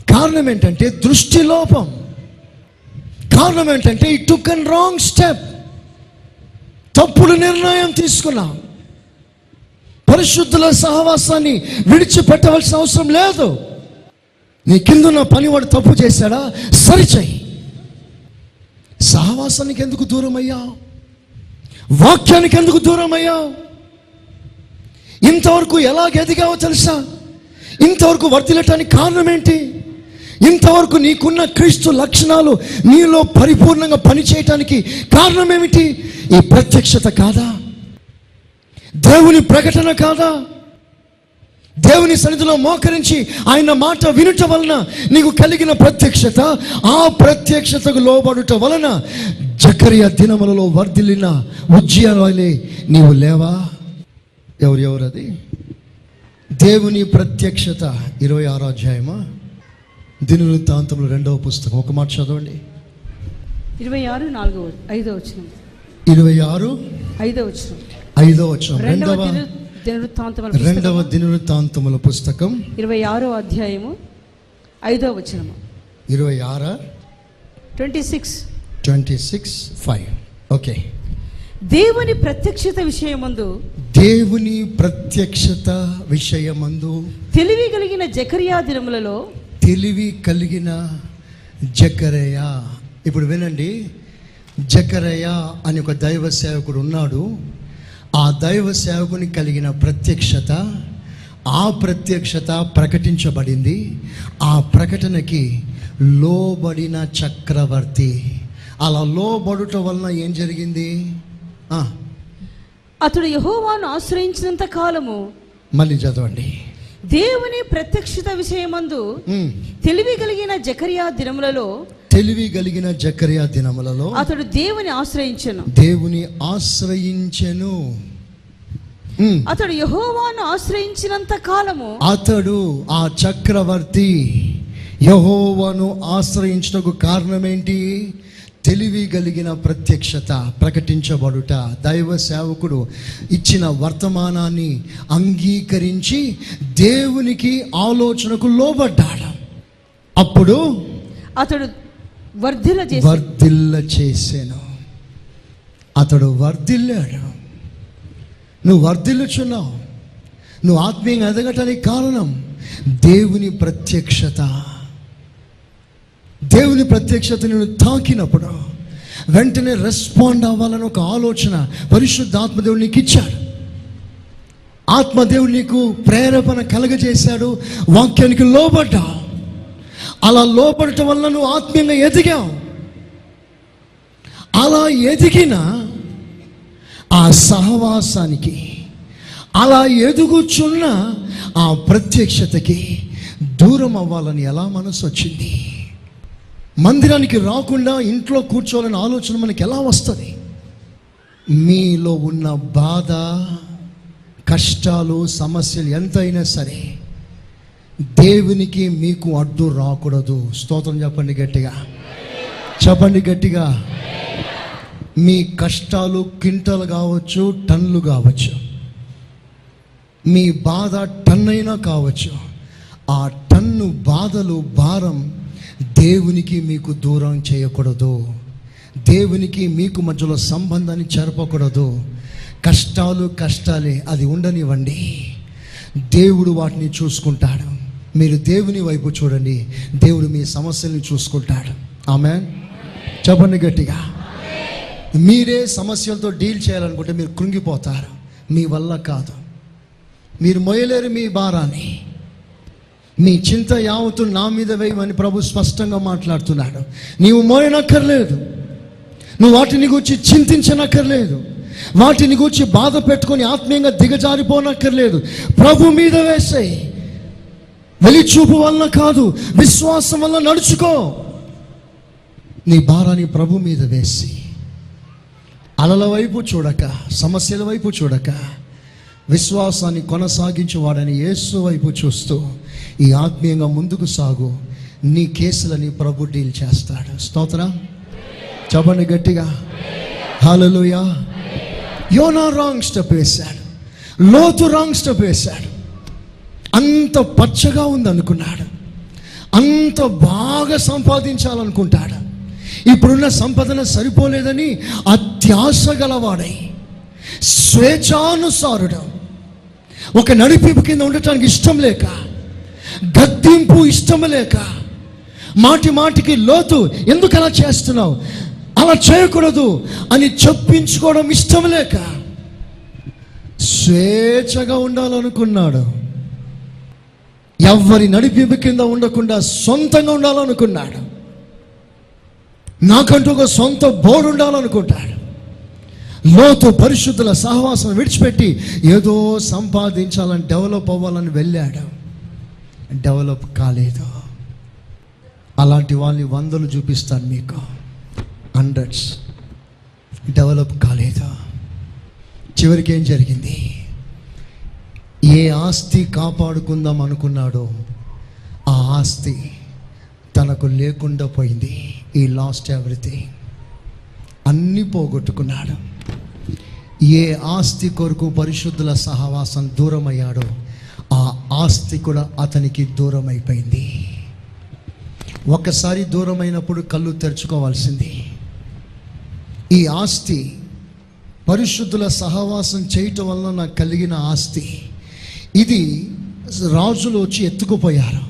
కారణం ఏంటంటే దృష్టి లోపం. కారణం ఏంటంటే ఈ టుక్ అండ్ రాంగ్ స్టెప్ తప్పుడు నిర్ణయం తీసుకున్నాం. పరిశుద్ధుల సహవాసాన్ని విడిచిపెట్టవలసిన అవసరం లేదు. నీ కిందున్న పనివాడు తప్పు చేశాడా? సరిచేయి. సహవాసానికి ఎందుకు దూరం అయ్యావు వాక్యానికి ఎందుకు దూరం అయ్యావు ఇంతవరకు ఎలాగ ఎదిగావో తెలుసా? ఇంతవరకు వర్తిల్లటానికి కారణం ఏంటి? ఇంతవరకు నీకున్న క్రీస్తు లక్షణాలు నీలో పరిపూర్ణంగా పనిచేయటానికి కారణం ఏమిటి ఈ ప్రత్యక్షత కాదా? దేవుని ప్రకటన కాదా? దేవుని సన్నిధిలో మోకరించి ఆయన మాట వినుట వలన నీకు కలిగిన ప్రత్యక్షత ఆ ప్రత్యక్షతకు లోబడుట వలన జకరియా దినములలో వర్ధిల్లిన ఉజ్జయాలే నీవు లేవా? ఎవరు ఎవరు అది? దేవుని ప్రత్యక్షత ఇరవై ఆరో అధ్యాయమా? దినవృత్తాంతంలో రెండవ పుస్తకం. ఒక మాట చదవండి. ఇరవై ఆరు నాలుగో ఐదో వచ్చిన ఇరవై ఆరు ఐదో వచ్చిన ఐదో వచ్చిన రెండవ రెండవ దినవృత్తాంతముల పుస్తకం. ఇరవై ఆరో అధ్యాయము ఐదో వచనము. ఇరవై ఆరు twenty six. Twenty six five. Okay. దేవుని ప్రత్యక్షత విషయమందు దేవుని ప్రత్యక్షత విషయమందు తెలివి కలిగిన జకరియా దినములలో తెలివి కలిగిన జకరయ ఇప్పుడు వినండి. జకరయ అని ఒక దైవ సేవకుడు ఉన్నాడు. ఆ దైవ సేవకుని కలిగిన ప్రత్యక్షత ఆ ప్రత్యక్షత ప్రకటించబడింది. ఆ ప్రకటనకి లోబడిన చక్రవర్తి. అలా లోబడుట వలన ఏం జరిగింది? అతడు యహోవాను ఆశ్రయించినంత కాలము మళ్ళీ చదవండి. దేవుని ప్రత్యక్షత విషయమందు. తెలివి కలిగిన జకరియా దినములలో తెలివి కలిగిన జకర్యా దినములలో అతడు దేవుని ఆశ్రయించను దేవుని ఆశ్రయించెను. అతడు యహోవాను ఆశ్రయించినంత కాలము అతడు ఆ చక్రవర్తి యహోవను ఆశ్రయించటకు కారణం ఏంటి తెలివి కలిగిన ప్రత్యక్షత ప్రకటించబడుట దైవ సేవకుడు ఇచ్చిన వర్తమానాన్ని అంగీకరించి దేవునికి ఆలోచనకు లోబడ్డాడు. అప్పుడు అతడు వర్ధిల చేసి వర్ధిల్ల చేసాను. అతడు వర్ధిల్లాడు. నువ్వు వర్ధిల్లుచున్నావు. నువ్వు ఆత్మీయంగా ఎదగటానికి కారణం దేవుని ప్రత్యక్షత. దేవుని ప్రత్యక్షత నేను తాకినప్పుడు వెంటనే రెస్పాండ్ అవ్వాలని ఒక ఆలోచన పరిశుద్ధాత్మదేవుడు నీకు ఇచ్చాడు. ఆత్మదేవుడు నీకు ప్రేరేపణ కలగజేశాడు వాక్యానికి లోబడ్డావు. అలా లోపడటం వల్ల నువ్వు ఆత్మీయంగా ఎదిగావు. అలా ఎదిగిన ఆ సహవాసానికి అలా ఎదుగుచున్న ఆ ప్రత్యక్షతకి దూరం అవ్వాలని ఎలా మనసు వచ్చింది? మందిరానికి రాకుండా ఇంట్లో కూర్చోవాలని ఆలోచన మనకి ఎలా వస్తుంది? మీలో ఉన్న బాధ కష్టాలు సమస్యలు ఎంతైనా సరే దేవునికి మీకు అడ్డు రాకూడదు. స్తోత్రం చెప్పండి గట్టిగా. చెప్పండి గట్టిగా. మీ కష్టాలు క్వింటలు కావచ్చు టన్లు కావచ్చు. మీ బాధ టన్ అయినా కావచ్చు. ఆ టన్ను బాధలు భారం దేవునికి మీకు దూరం చేయకూడదు. దేవునికి మీకు మధ్యలో సంబంధాన్ని చెరపకూడదు. కష్టాలు కష్టాలే అది ఉండనివ్వండి. దేవుడు వాటిని చూసుకుంటాడు. మీరు దేవుని వైపు చూడండి. దేవుడు మీ సమస్యల్ని చూసుకుంటాడు. ఆమె చెప్పండి గట్టిగా. మీరే సమస్యలతో డీల్ చేయాలనుకుంటే మీరు కృంగిపోతారు. మీ వల్ల కాదు. మీరు మొయలేరు మీ భారాన్ని. నీ చింత యావత్తు నా మీద వేయమని ప్రభు స్పష్టంగా మాట్లాడుతున్నాడు. నీవు మోయనక్కర్లేదు. నువ్వు వాటిని గురించి చింతించనక్కర్లేదు. వాటిని గురించి బాధ పెట్టుకొని ఆత్మీయంగా దిగజారిపోనక్కర్లేదు. ప్రభు మీద వేసే వెలిచూపు వల్ల కాదు విశ్వాసం వల్ల నడుచుకో. నీ భారాన్ని ప్రభు మీద వేసి అలల వైపు చూడక సమస్యల వైపు చూడక విశ్వాసాన్ని కొనసాగించేవాడని యేసు వైపు చూస్తూ ఈ ఆత్మీయంగా ముందుకు సాగు. నీ కేసులని ప్రభు డీల్ చేస్తాడు. స్తోత్ర. చెప్పండి గట్టిగా. హల్లెలూయా యోనా రాంగ్ స్టెప్ వేశాడు. లోతు రాంగ్ స్టెప్ వేశాడు. అంత పచ్చగా ఉందనుకున్నాడు. అంత బాగా సంపాదించాలనుకుంటాడు. ఇప్పుడున్న సంపదన సరిపోలేదని అత్యాశ గలవాడై స్వేచ్ఛానుసారుడు. ఒక నడిపింపు కింద ఉండటానికి ఇష్టం లేక గద్దింపు ఇష్టం లేక మాటి మాటికి లోతు ఎందుకు అలా చేస్తున్నావు? అలా చేయకూడదు అని చెప్పించుకోవడం ఇష్టం లేక స్వేచ్ఛగా ఉండాలనుకున్నాడు. ఎవరి నడిపింపు కింద ఉండకుండా సొంతంగా ఉండాలనుకున్నాడు. నాకంటూ ఒక సొంత బోర్డు ఉండాలనుకుంటాడు. లోతు పరిశుద్ధుల సహవాసం విడిచిపెట్టి ఏదో సంపాదించాలని డెవలప్ అవ్వాలని వెళ్ళాడు. డెవలప్ కాలేదు. అలాంటి వాళ్ళని వందలు చూపిస్తాను మీకు. హండ్రెడ్స్ డెవలప్ కాలేదు. చివరికి ఏం జరిగింది? ఏ ఆస్తి కాపాడుకుందాం అనుకున్నాడో ఆ ఆస్తి తనకు లేకుండా పోయింది. ఈ లాస్ట్ ఎవ్రీథింగ్ అన్నీ పోగొట్టుకున్నాడు. ఏ ఆస్తి కొరకు పరిశుద్ధుల సహవాసం దూరమయ్యాడో ఆ ఆస్తి కూడా అతనికి దూరం అయిపోయింది ఒకసారి దూరమైనప్పుడు కళ్ళు తెరుచుకోవాల్సింది. ఈ ఆస్తి పరిశుద్ధుల సహవాసం చేయటం వలన నాకు కలిగిన ఆస్తి. ఇది రాజులు వచ్చి ఎత్తుకుపోయారు.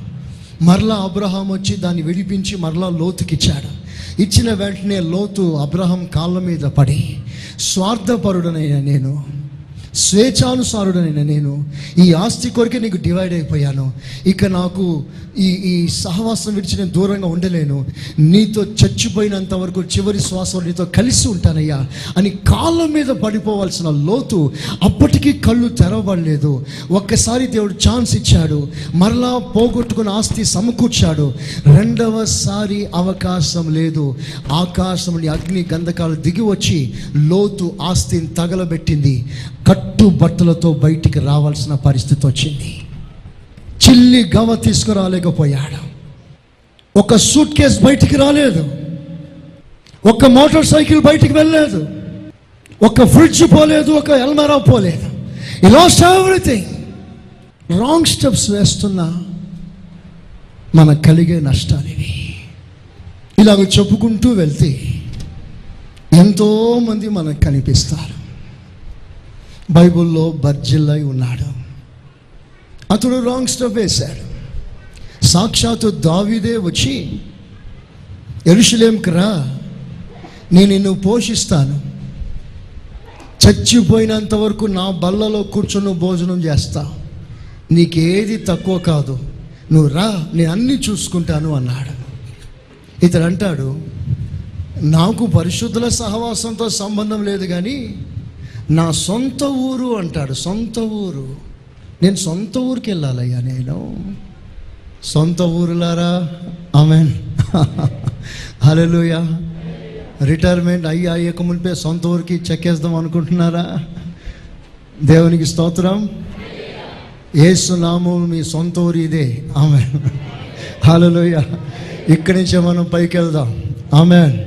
మరలా అబ్రహాం వచ్చి దాన్ని విడిపించి మరలా లోతుకిచ్చాడు. ఇచ్చిన వెంటనే లోతు అబ్రహాం కాళ్ళ మీద పడి స్వార్థపరుడనైన నేను స్వేచ్ఛానుసారుడనైన నేను ఈ ఆస్తి కొరకే నీకు డివైడ్ అయిపోయాను. ఇక నాకు ఈ ఈ సహవాసం విడిచి నేను దూరంగా ఉండలేను. నీతో చచ్చిపోయినంత వరకు చివరి శ్వాస నీతో కలిసి ఉంటానయ్యా అని కాళ్ళ మీద పడిపోవాల్సిన లోతు అప్పటికీ కళ్ళు తెరవబడలేదు. ఒక్కసారి దేవుడు ఛాన్స్ ఇచ్చాడు. మరలా పోగొట్టుకున్న ఆస్తి సమకూర్చాడు. రెండవసారి అవకాశం లేదు. ఆకాశం అగ్ని గంధకాలు దిగి వచ్చి లోతు ఆస్తిని తగలబెట్టింది. కట్టు బట్టలతో బయటికి రావాల్సిన పరిస్థితి వచ్చింది. చిల్లి గవ తీసుకురాలేకపోయాడు. ఒక సూట్ కేస్ బయటికి రాలేదు. ఒక మోటార్ సైకిల్ బయటికి వెళ్ళలేదు. ఒక ఫ్రిడ్జ్ పోలేదు ఒక ఎల్మెరా పోలేదు. ఈ లాస్ట్ ఎవ్రీథింగ్ రాంగ్ స్టెప్స్ వేస్తున్న మనకు కలిగే నష్టాలు ఇవి. ఇలాగ చెప్పుకుంటూ వెళ్తే ఎంతోమంది మనకు కనిపిస్తారు. బైబిల్లో బర్జిల్లై ఉన్నాడు. అతడు రాంగ్ స్టెప్ వేశాడు. సాక్షాత్తు దావిదే వచ్చి ఎరుషులేంకి రా నేను నిన్ను పోషిస్తాను. చచ్చిపోయినంత వరకు నా బల్లలో కూర్చొని భోజనం చేస్తా. నీకేది తక్కువ కాదు. నువ్వు రా నేను అన్నీ చూసుకుంటాను అన్నాడు. ఇతడు అంటాడు నాకు పరిశుద్ధుల సహవాసంతో సంబంధం లేదు కానీ నా సొంత ఊరు అంటాడు సొంత ఊరు. నేను సొంత ఊరికి వెళ్ళాలయ్యా నేను. సొంత ఊరులారా? ఆమెన్. హలోయ రిటైర్మెంట్ అయ్యి అయ్యక మునిపే సొంత ఊరికి చెక్కేద్దాం అనుకుంటున్నారా? దేవునికి స్తోత్రం. ఏసునామం మీ సొంత ఊరు ఇదే. ఆమె హలోయ ఇక్కడి నుంచే మనం పైకి వెళ్దాం ఆమె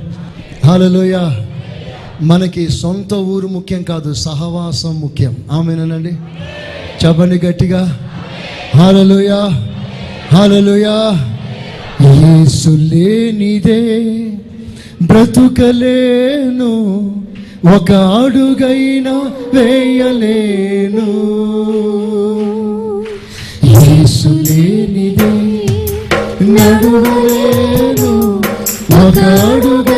హలోయ మనకి సొంత ఊరు ముఖ్యం కాదు సహవాసం ముఖ్యం. ఆమెనండి. చెప్పండి గట్టిగా. హాలలుయా హాలలుయా యేసు లేనిదే బ్రతుకలేను ఒక అడుగైనా వేయలేను. యేసు లేనిదే నడువలేను ఒక అడుగైనా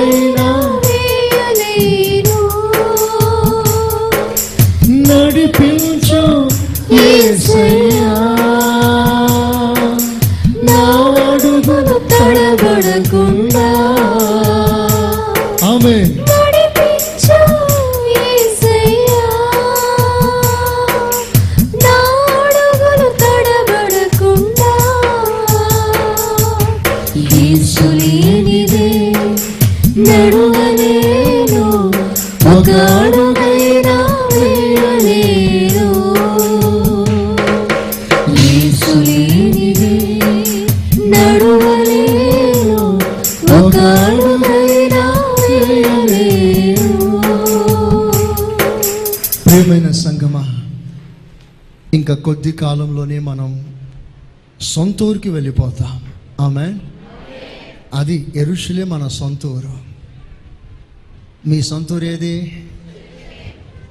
ఇంకా కొద్ది కాలంలోనే మనం సొంత ఊరికి వెళ్ళిపోతాం. ఆమె అది ఎరుషులే మన సొంత ఊరు మీ సొంత ఊరు ఏది?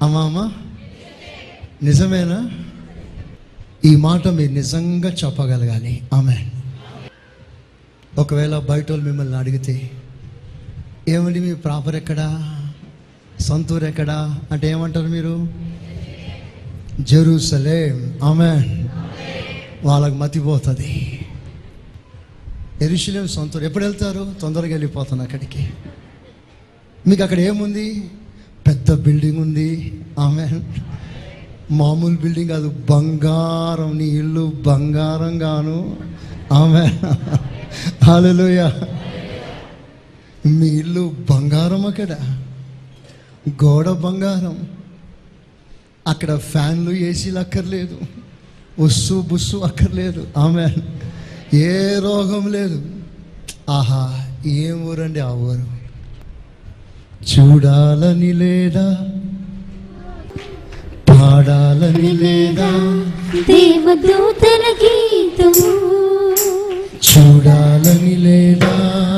అమ్మా నిజమేనా? ఈ మాట మీరు నిజంగా చెప్పగలగాలి. ఆమె ఒకవేళ బయట వాళ్ళు మిమ్మల్ని అడిగితే ఏమండి మీ ప్రాపర్ ఎక్కడా? సొంతూరు ఎక్కడా? అంటే ఏమంటారు మీరు? జెరూసలేం. ఆమె వాళ్ళకి మతిపోతుంది ఎరుషులేం సొంతూరు. ఎప్పుడు వెళ్తారు? తొందరగా వెళ్ళిపోతాను అక్కడికి. మీకు అక్కడ ఏముంది? పెద్ద బిల్డింగ్ ఉంది. ఆమె మామూలు బిల్డింగ్ కాదు. బంగారం నీ ఇల్లు బంగారం గాను. ఆమె హాలలోయ మీ ఇల్లు బంగారం అక్కడ. గోడ బంగారం. అక్కడ ఫ్యాన్లు ఏసీలు అక్కర్లేదు. ఉస్సు బుస్సు అక్కర్లేదు. ఆమె ఏ రోగం లేదు. ఆహా ఏం ఊరండి ఆ ఊరు? చూడాలని లేదా? పాడాలని లేదా? దేవదూతల గీతము. చూడాలని లేదా?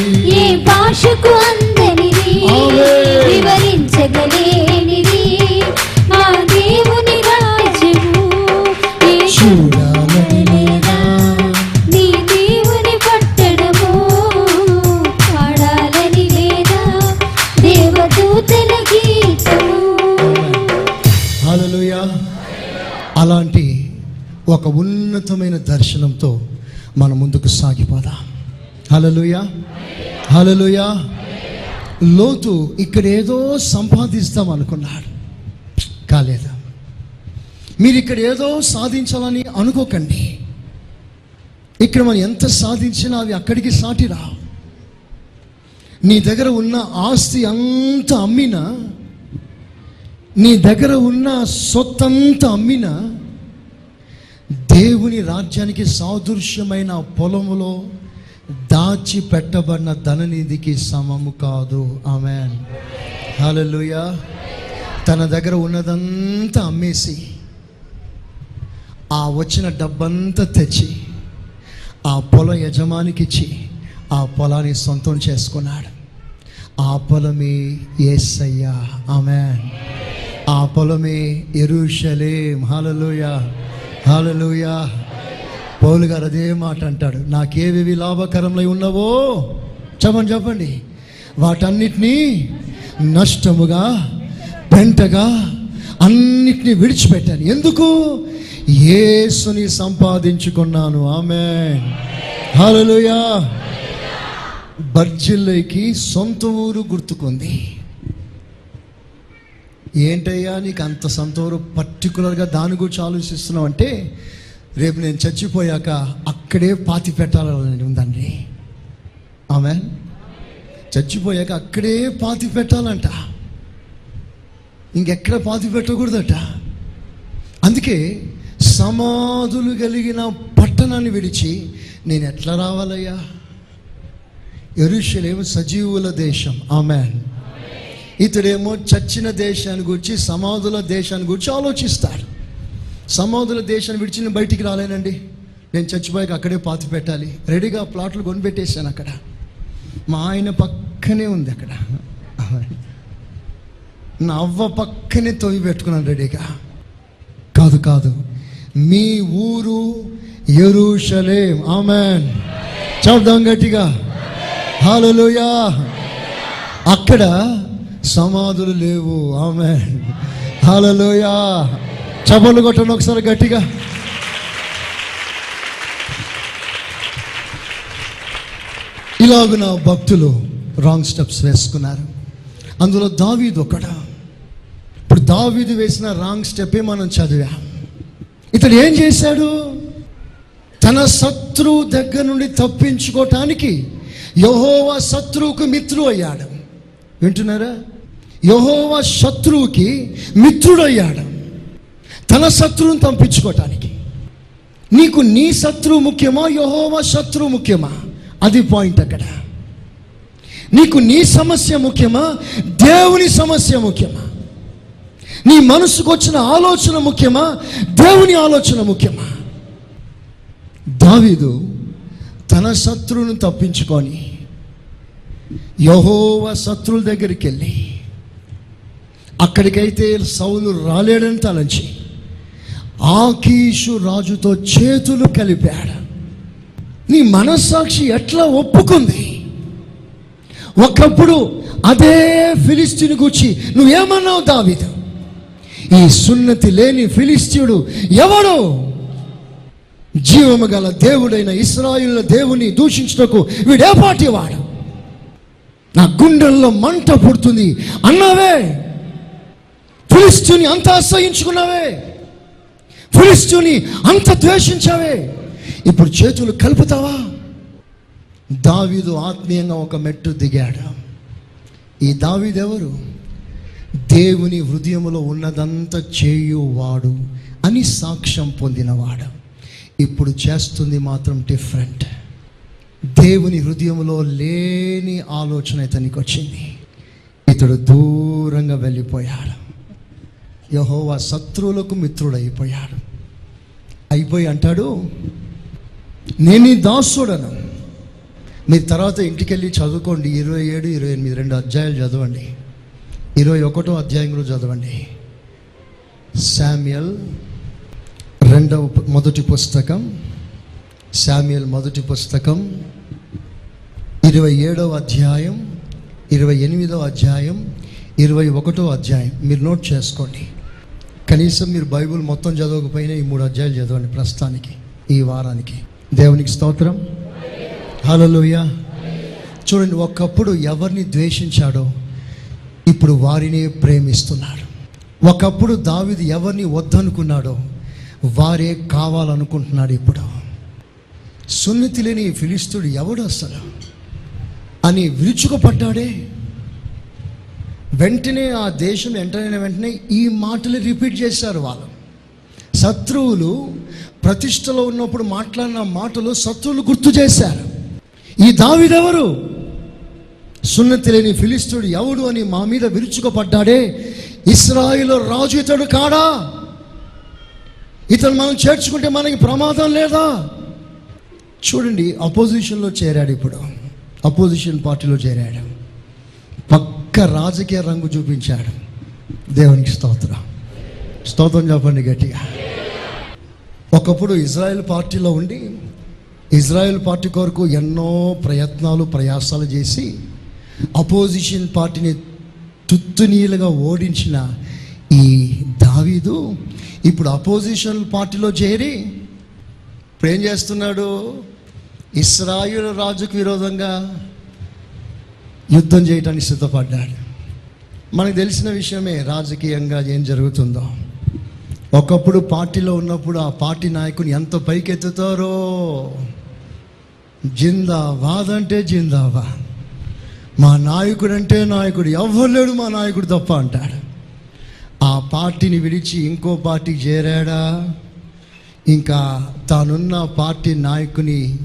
హలలుయా హలలుయా లోతు ఇక్కడ ఏదో సంపాదిస్తాం అనుకున్నాడు. కాలేదు? మీరు ఇక్కడ ఏదో సాధించాలని అనుకోకండి. ఇక్కడ మనం ఎంత సాధించినా అవి అక్కడికి సాటి రావు. నీ దగ్గర ఉన్న ఆస్తి అంతా అమ్మినా నీ దగ్గర ఉన్న సొత్తంతా అమ్మినా దేవుని రాజ్యానికి సాదృశ్యమైన పొలములో దాచి పెట్టబడిన ధననిధికి సమము కాదు. ఆమె హల్లెలూయా. తన దగ్గర ఉన్నదంతా అమ్మేసి ఆ వచ్చిన డబ్బంతా తెచ్చి ఆ పొలం యజమానికి ఇచ్చి ఆ పొలాన్ని సొంతం చేసుకున్నాడు. ఆ పొలమే ఏసయ్యా. ఆమె ఆ పొలమే ఎరుషలేం. హాలలుయ హాలలుయ పౌలు గారు అదే మాట అంటాడు నాకేవేవి లాభకరములై ఉన్నవో చెప్పండి చెప్పండి. వాటన్నిటినీ నష్టముగా పెంటగా అన్నిటినీ విడిచిపెట్టాను. ఎందుకు? యేసుని సంపాదించుకున్నాను. ఆమె హలోయా బర్జిల్లోకి సొంత ఊరు గుర్తుకుంది. ఏంటయ్యా నీకు అంత సొంత ఊరు పర్టికులర్గా దాని గురించి ఆలోచిస్తున్నావు అంటే రేపు నేను చచ్చిపోయాక అక్కడే పాతి పెట్టాలని ఉందండి ఆమె చచ్చిపోయాక అక్కడే పాతి పెట్టాలంట. ఇంకెక్కడ పాతి పెట్టకూడదట. అందుకే సమాధులు కలిగిన పట్టణాన్ని విడిచి నేను ఎట్లా రావాలయ్యా? ఎరుషులేమో సజీవుల దేశం. ఆమె ఇతడేమో చచ్చిన దేశాన్ని గురించి సమాధుల దేశాన్ని గురించి ఆలోచిస్తాడు. సమాధుల దేశాన్ని విడిచి నేను బయటికి రాలేనండి. నేను చచ్చిపోయాక అక్కడే పాతి పెట్టాలి. రెడీగా ప్లాట్లు కొనిపెట్టేశాను అక్కడ. మా ఆయన పక్కనే ఉంది అక్కడ. నా అవ్వ పక్కనే తొవి పెట్టుకున్నాను రెడీగా. కాదు కాదు. మీ ఊరు ఎరుషలేం. ఆమెన్. చెప్దాం గట్టిగా. హల్లెలూయా. అక్కడ సమాధులు లేవు. ఆమె హాలలోయా చపలు కొట్టండి ఒకసారి గట్టిగా. ఇలాగున భక్తులు రాంగ్ స్టెప్స్ వేసుకున్నారు. అందులో దావీదు ఒకడు ఇప్పుడు దావీదు వేసిన రాంగ్ స్టెప్పే మనం చదివాం. ఇతడు ఏం చేశాడు? తన శత్రువు దగ్గర నుండి తప్పించుకోవటానికి యహోవా శత్రువుకు మిత్రుడు అయ్యాడు. వింటున్నారా? యహోవా శత్రువుకి మిత్రుడయ్యాడు తన శత్రువుని తప్పించుకోవటానికి నీకు నీ శత్రువు ముఖ్యమా? యహోవా శత్రువు ముఖ్యమా? అది పాయింట్ అక్కడ. నీకు నీ సమస్య ముఖ్యమా? దేవుని సమస్య ముఖ్యమా? నీ మనసుకు వచ్చిన ఆలోచన ముఖ్యమా? దేవుని ఆలోచన ముఖ్యమా? దావీదు తన శత్రువును తప్పించుకొని యహోవ శత్రువుల దగ్గరికి వెళ్ళి అక్కడికైతే సౌలు రాలేడని తలంచి ఆకీషు రాజుతో చేతులు కలిపాడు. నీ మనస్సాక్షి ఎట్లా ఒప్పుకుంది? ఒకప్పుడు అదే ఫిలిస్తీన్ గుచ్చి నువ్వేమన్నావు దావిదు? ఈ సున్నతి లేని ఫిలిస్తీయుడు ఎవడు? జీవము గల దేవుడైన ఇస్రాయిల్ దేవుని దూషించుటకు వీడేపాటి వాడు నా గుండెల్లో మంట పుడుతుంది. అన్నావే? ఫిలిస్తీని అంత ఆశ్రయించుకున్నావే ఫిలిస్తుని అంత ద్వేషించావే? ఇప్పుడు చేతులు కలుపుతావా? దావీదు ఆత్మీయంగా ఒక మెట్టు దిగాడు. ఈ దావీదు ఎవరు దేవుని హృదయంలో ఉన్నదంతా చేయువాడు అని సాక్ష్యం పొందినవాడు. ఇప్పుడు చేస్తుంది మాత్రం డిఫరెంట్. దేవుని హృదయంలో లేని ఆలోచన ఇతనికి వచ్చింది. ఇతడు దూరంగా వెళ్ళిపోయాడు. యహోవా శత్రువులకు మిత్రుడైపోయాడు. అయిపోయి అంటాడు నేను ఈ దాసుడను. మీరు తర్వాత ఇంటికి వెళ్ళి చదువుకోండి. ఇరవై ఏడు ఇరవై ఎనిమిది రెండు అధ్యాయాలు చదవండి. ఇరవై ఒకటో అధ్యాయంలో చదవండి. శామ్యల్ రెండవ మొదటి పుస్తకం. శామ్యల్ మొదటి పుస్తకం. ఇరవై ఏడవ అధ్యాయం ఇరవై ఎనిమిదవ అధ్యాయం ఇరవై ఒకటో అధ్యాయం. మీరు నోట్ చేసుకోండి. కనీసం మీరు బైబిల్ మొత్తం చదవకపోయినా ఈ మూడు అధ్యాయాలు చదవండి ప్రస్తుతానికి ఈ వారానికి. దేవునికి స్తోత్రం. హలోయ చూడండి ఒకప్పుడు ఎవరిని ద్వేషించాడో ఇప్పుడు వారినే ప్రేమిస్తున్నాడు. ఒకప్పుడు దావిది ఎవరిని వద్దనుకున్నాడో వారే కావాలనుకుంటున్నాడు ఇప్పుడు. సున్నితి లేని ఫిలిస్తుడు ఎవడు అసలు? అని విరుచుకుపడ్డాడే వెంటనే ఆ దేశం ఎంటర్ అయిన వెంటనే ఈ మాటలు రిపీట్ చేశారు వాళ్ళు. శత్రువులు ప్రతిష్టలో ఉన్నప్పుడు మాట్లాడిన మాటలు శత్రువులు గుర్తు చేశారు. ఈ దావిదెవరు? సున్నతి లేని ఫిలిస్తుడు ఎవడు అని మా మీద విరుచుకుపడ్డాడే? ఇస్రాయిల్ రాజు ఇతడు కాడా? ఇతను మనం చేర్చుకుంటే మనకి ప్రమాదం లేదా? చూడండి అపోజిషన్లో చేరాడు ఇప్పుడు. అపోజిషన్ పార్టీలో చేరాడు. పక్క రాజకీయ రంగు చూపించాడు. దేవునికి స్తోత్రం. స్తోత్రం చెప్పండి గట్టిగా. ఒకప్పుడు ఇజ్రాయెల్ పార్టీలో ఉండి ఇజ్రాయెల్ పార్టీ కొరకు ఎన్నో ప్రయత్నాలు ప్రయాసాలు చేసి అపోజిషన్ పార్టీని తుత్తునీలుగా ఓడించిన ఈ దావీదు ఇప్పుడు అపోజిషన్ పార్టీలో చేరి ఇప్పుడు ఏం చేస్తున్నాడు? ఇస్రాయుల్ రాజుకు విరోధంగా యుద్ధం చేయటానికి సిద్ధపడ్డాడు. మనకు తెలిసిన విషయమే రాజకీయంగా ఏం జరుగుతుందో. ఒకప్పుడు పార్టీలో ఉన్నప్పుడు ఆ పార్టీ నాయకుని ఎంత పైకెత్తుతారో. జిందాబాద్ అంటే జిందాబా మా నాయకుడు అంటే నాయకుడు. ఎవ్వరు లేడు మా నాయకుడు తప్ప అంటాడు. ఆ పార్టీని విడిచి ఇంకో పార్టీకి చేరాడా? ఇంకా తానున్న పార్టీ నాయకుని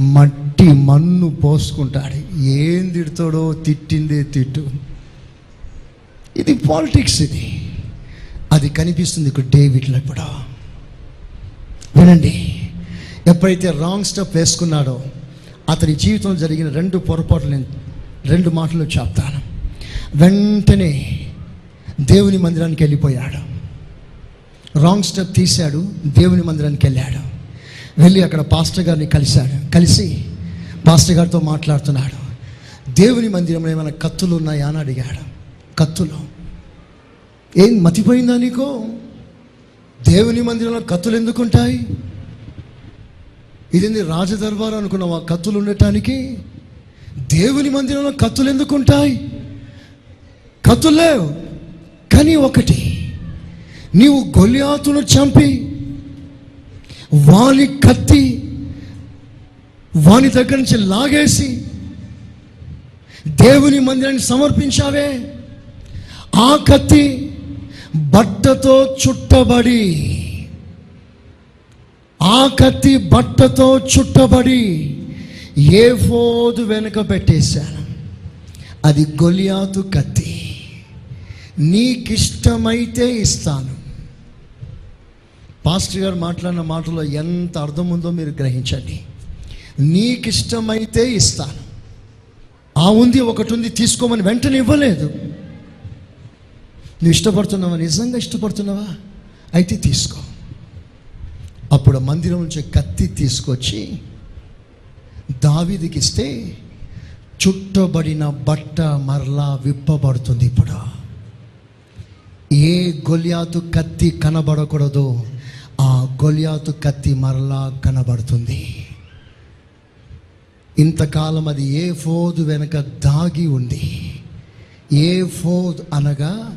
మట్టి మన్ను పోసుకుంటాడు. ఏం తిడతాడో తిట్టిందే తిట్టు. ఇది పాలిటిక్స్ ఇది. అది కనిపిస్తుంది ఇక్కడ డేవిడ్లో ఇప్పుడు వినండి. ఎప్పుడైతే రాంగ్ స్టెప్ వేసుకున్నాడో అతని జీవితంలో జరిగిన రెండు పొరపాట్లు నేను రెండు మాటలు చెప్తాను. వెంటనే దేవుని మందిరానికి వెళ్ళిపోయాడు. రాంగ్ స్టెప్ తీశాడు దేవుని మందిరానికి వెళ్ళాడు. వెళ్ళి అక్కడ పాస్టర్ గారిని కలిశాడు. కలిసి పాస్టర్ గారితో మాట్లాడుతున్నాడు. దేవుని మందిరంలో ఏమైనా కత్తులు ఉన్నాయా అని అడిగాడు. కత్తులు. ఏం మతిపోయిందా నీకు? దేవుని మందిరంలో కత్తులు ఎందుకు ఉంటాయి ఇది రాజదర్బారు అనుకున్నావా కత్తులు ఉండటానికి? దేవుని మందిరంలో కత్తులు ఎందుకు ఉంటాయి కత్తులు లేవు. కానీ ఒకటి నీవు గొల్యాతును చంపి వాని కత్తి వాని దగ్గర నుంచి లాగేసి దేవుని మందిరాన్ని సమర్పించావే. ఆ కత్తి బట్టతో చుట్టబడి ఆ కత్తి బట్టతో చుట్టబడి ఏ ఫోదు వెనుక పెట్టేశాను అది గొలియాతు కత్తి. నీకిష్టమైతే ఇస్తాను. పాస్టర్ గారు మాట్లాడిన మాటలో ఎంత అర్థం ఉందో మీరు గ్రహించండి. నీకిష్టమైతే ఇస్తాను. ఆ ఉంది ఒకటి ఉంది తీసుకోమని వెంటనే ఇవ్వలేదు. నువ్వు ఇష్టపడుతున్నావా నిజంగా ఇష్టపడుతున్నావా? అయితే తీసుకో. అప్పుడు మందిరం నుంచి కత్తి తీసుకొచ్చి దావీదికి ఇస్తే చుట్టబడిన బట్ట మరలా విప్పబడుతుంది ఇప్పుడు. ఏ గొలియాతు కత్తి కనబడకూడదు. ఆ గొలియాతు కత్తి మరలా కనబడుతుంది. ఇంతకాలం అది ఏ ఫోదు వెనక దాగి ఉంది. ఏ ఫోద్ అనగా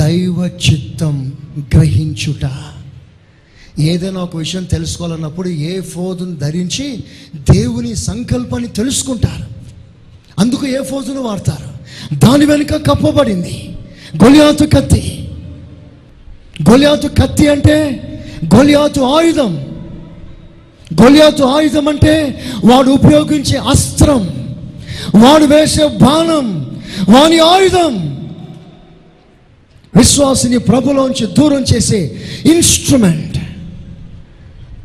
దైవ చిత్తం గ్రహించుట. ఏదైనా ఒక విషయం తెలుసుకోవాలన్నప్పుడు ఏ ఫోదును ధరించి దేవుని సంకల్పాన్ని తెలుసుకుంటారు. అందుకు ఏ ఫోజును వాడతారు. దాని వెనుక కప్పబడింది. గొలియాతు కత్తి. గొలియాతు కత్తి అంటే గొలియాతు ఆయుధం. గొలియాతు ఆయుధం అంటే వాడు ఉపయోగించే అస్త్రం వాడు వేసే బాణం వాని ఆయుధం. విశ్వాసిని ప్రభులోంచి దూరం చేసే ఇన్స్ట్రుమెంట్.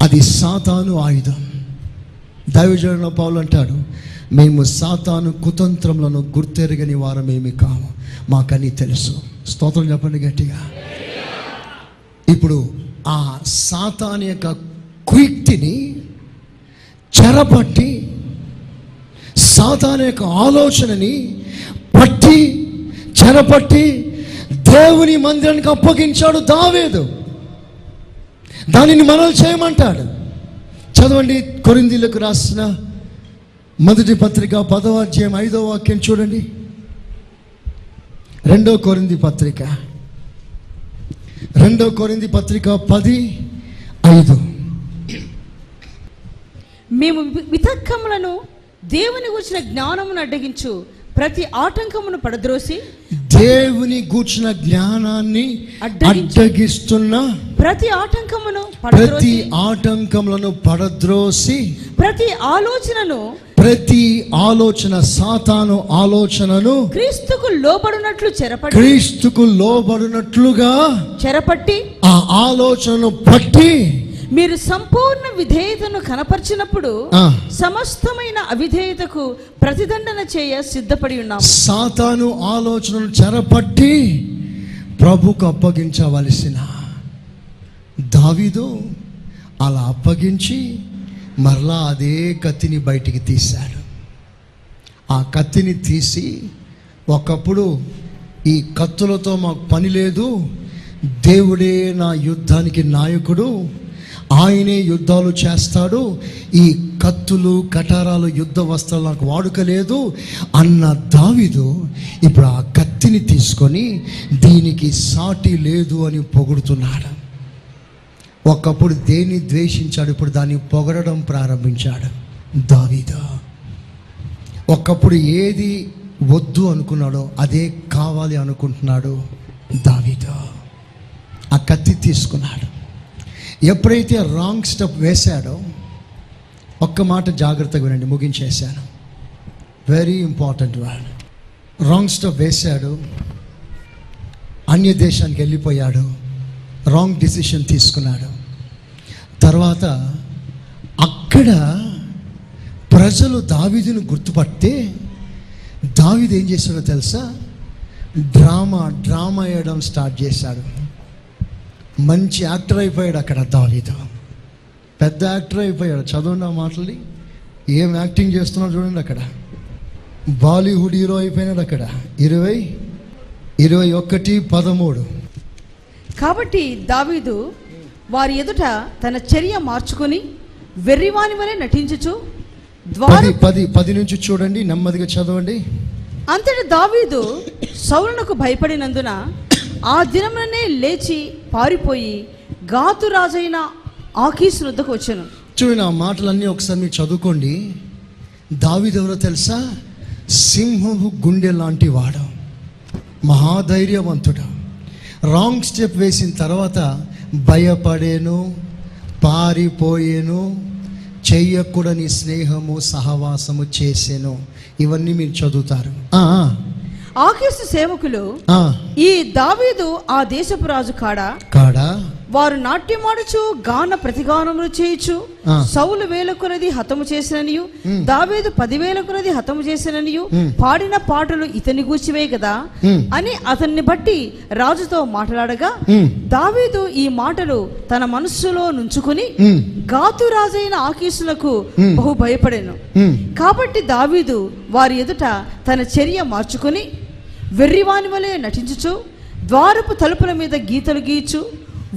అది సాతాను ఆయుధం. దైవజన పౌలు అంటాడు మేము సాతాను కుతంత్రములను గుర్తెరగని వారమేమి కాము మాకని తెలుసు. స్తోత్రం చెప్పండి గట్టిగా. ఇప్పుడు ఆ సాతాన్ యొక్క కుయుక్తిని చెరపట్టి సాతాన్ యొక్క ఆలోచనని పట్టి చెరపట్టి దేవుని మందిరానికి అప్పగించాడు దావేదు. దానిని మనలు చేయమంటాడు. చదవండి కొరిందీలకు రాసిన మొదటి పత్రిక పదవ అధ్యాయం ఐదో వాక్యం చూడండి. రెండో కొరింది పత్రిక. రెండో కొరింది పత్రిక పది ఐదు. మేము వి- వితర్కములను దేవుని గురించిన జ్ఞానమును అడ్డగించు ప్రతి ఆటంకమును పడద్రోసి దేవుని గూర్చిన జ్ఞానాన్ని అడ్డగిస్తున్న ప్రతి ఆటంకమును ప్రతి ఆటంకములను పడద్రోసి ప్రతి ఆలోచనను ప్రతి ఆలోచన సాతాను ఆలోచనను క్రీస్తుకు లోబడినట్లు చెరపట్టి క్రీస్తుకు లోబడినట్లుగా చెరపట్టి ఆ ఆలోచనను పట్టి మీరు సంపూర్ణ విధేయతను కనపరిచినప్పుడు. సమస్తమైన అవిధేయతకు ప్రతిదండన చేయ సిద్ధపడి ఉన్నాం సాతాను ఆలోచనను చెరపట్టి ప్రభుకు అప్పగించవలసిన దావీదు అలా అప్పగించి మరలా అదే కత్తిని బయటికి తీశాడు. ఆ కత్తిని తీసి ఒకప్పుడు ఈ కత్తులతో మాకు పని లేదు. దేవుడే నా యుద్ధానికి నాయకుడు. ఆయనే యుద్ధాలు చేస్తాడు. ఈ కత్తులు కటారాలు యుద్ధ వస్త్రాలు నాకు వాడుక లేదు అన్న దావిదు ఇప్పుడు ఆ కత్తిని తీసుకొని దీనికి సాటి లేదు అని పొగుడుతున్నాడు. ఒకప్పుడు దేన్ని ద్వేషించాడు ఇప్పుడు దాన్ని పొగడడం ప్రారంభించాడు. దావీదు. ఒకప్పుడు ఏది వద్దు అనుకున్నాడో అదే కావాలి అనుకుంటున్నాడు దావీదు. ఆ కత్తి తీసుకున్నాడు. ఎప్పుడైతే రాంగ్ స్టెప్ వేశాడో ఒక్క మాట జాగ్రత్తగా వినండి ముగించేశాను. Very important word wrong step వేశాడు అన్య దేశానికి వెళ్ళిపోయాడు. రాంగ్ డిసిషన్ తీసుకున్నాడు. తర్వాత అక్కడ ప్రజలు దావీదును గుర్తుపడితే దావీదు ఏం చేశాడో తెలుసా? డ్రామా డ్రామా వేయడం స్టార్ట్ చేశాడు. మంచి యాక్టర్ అయిపోయాడు అక్కడ దావీదు. పెద్ద యాక్టర్ అయిపోయాడు. చదవండి ఆ మాటలని ఏం యాక్టింగ్ చేస్తున్నాడు చూడండి అక్కడ. బాలీవుడ్ హీరో అయిపోయినాడు అక్కడ. ఇరవై ఇరవై ఒకటి పదమూడు. కాబట్టి దావీదు వారి ఎదుట తన చర్య మార్చుకొని వెర్రివాని వలె నటించుచు ద్వార పది పది నుంచి చూడండి నెమ్మదిగా చదవండి. అంతటి దావీదు సౌలునకు భయపడినందున ఆ దినముననే లేచి పారిపోయి గాతు రాజైన ఆకీసు వద్దకు వచ్చాను. చూడండి ఆ మాటలన్నీ ఒకసారి మీరు చదువుకోండి. దావీదు ఎవరో తెలుసా? సింహము గుండె లాంటి వాడు. మహాధైర్యవంతుడు. రాంగ్ స్టెప్ వేసిన తర్వాత భయపడేను పారిపోయేను చెయ్యకూడని స్నేహము సహవాసము చేసెను. ఇవన్నీ మీరు చదువుతారు. ఆకీసు సేవకులు ఆ, ఈ దావీదు ఆ దేశపు రాజు కాడా? కాడా? వారు నాట్యమాడుచు గాన ప్రతిగానములు చేయుచు ఆ. సౌలు వేల కొలది హతము చేసిననియు. దావీదు పదివేల కొలది హతము చేసిననియు. పాడిన పాటలు ఇతని గూర్చివే కదా. అని అతన్ని బట్టి రాజుతో మాట్లాడగా దావీదు ఈ మాటలు తన మనస్సులో నుంచుకుని గాతు రాజైన ఆకీసులకు. బహు భయపడెను. కాబట్టి దావీదు వారి ఎదుట తన చర్య మార్చుకుని వెర్రివాని వలె నటించుచు ద్వారపు తలుపుల మీద గీతలు గీచు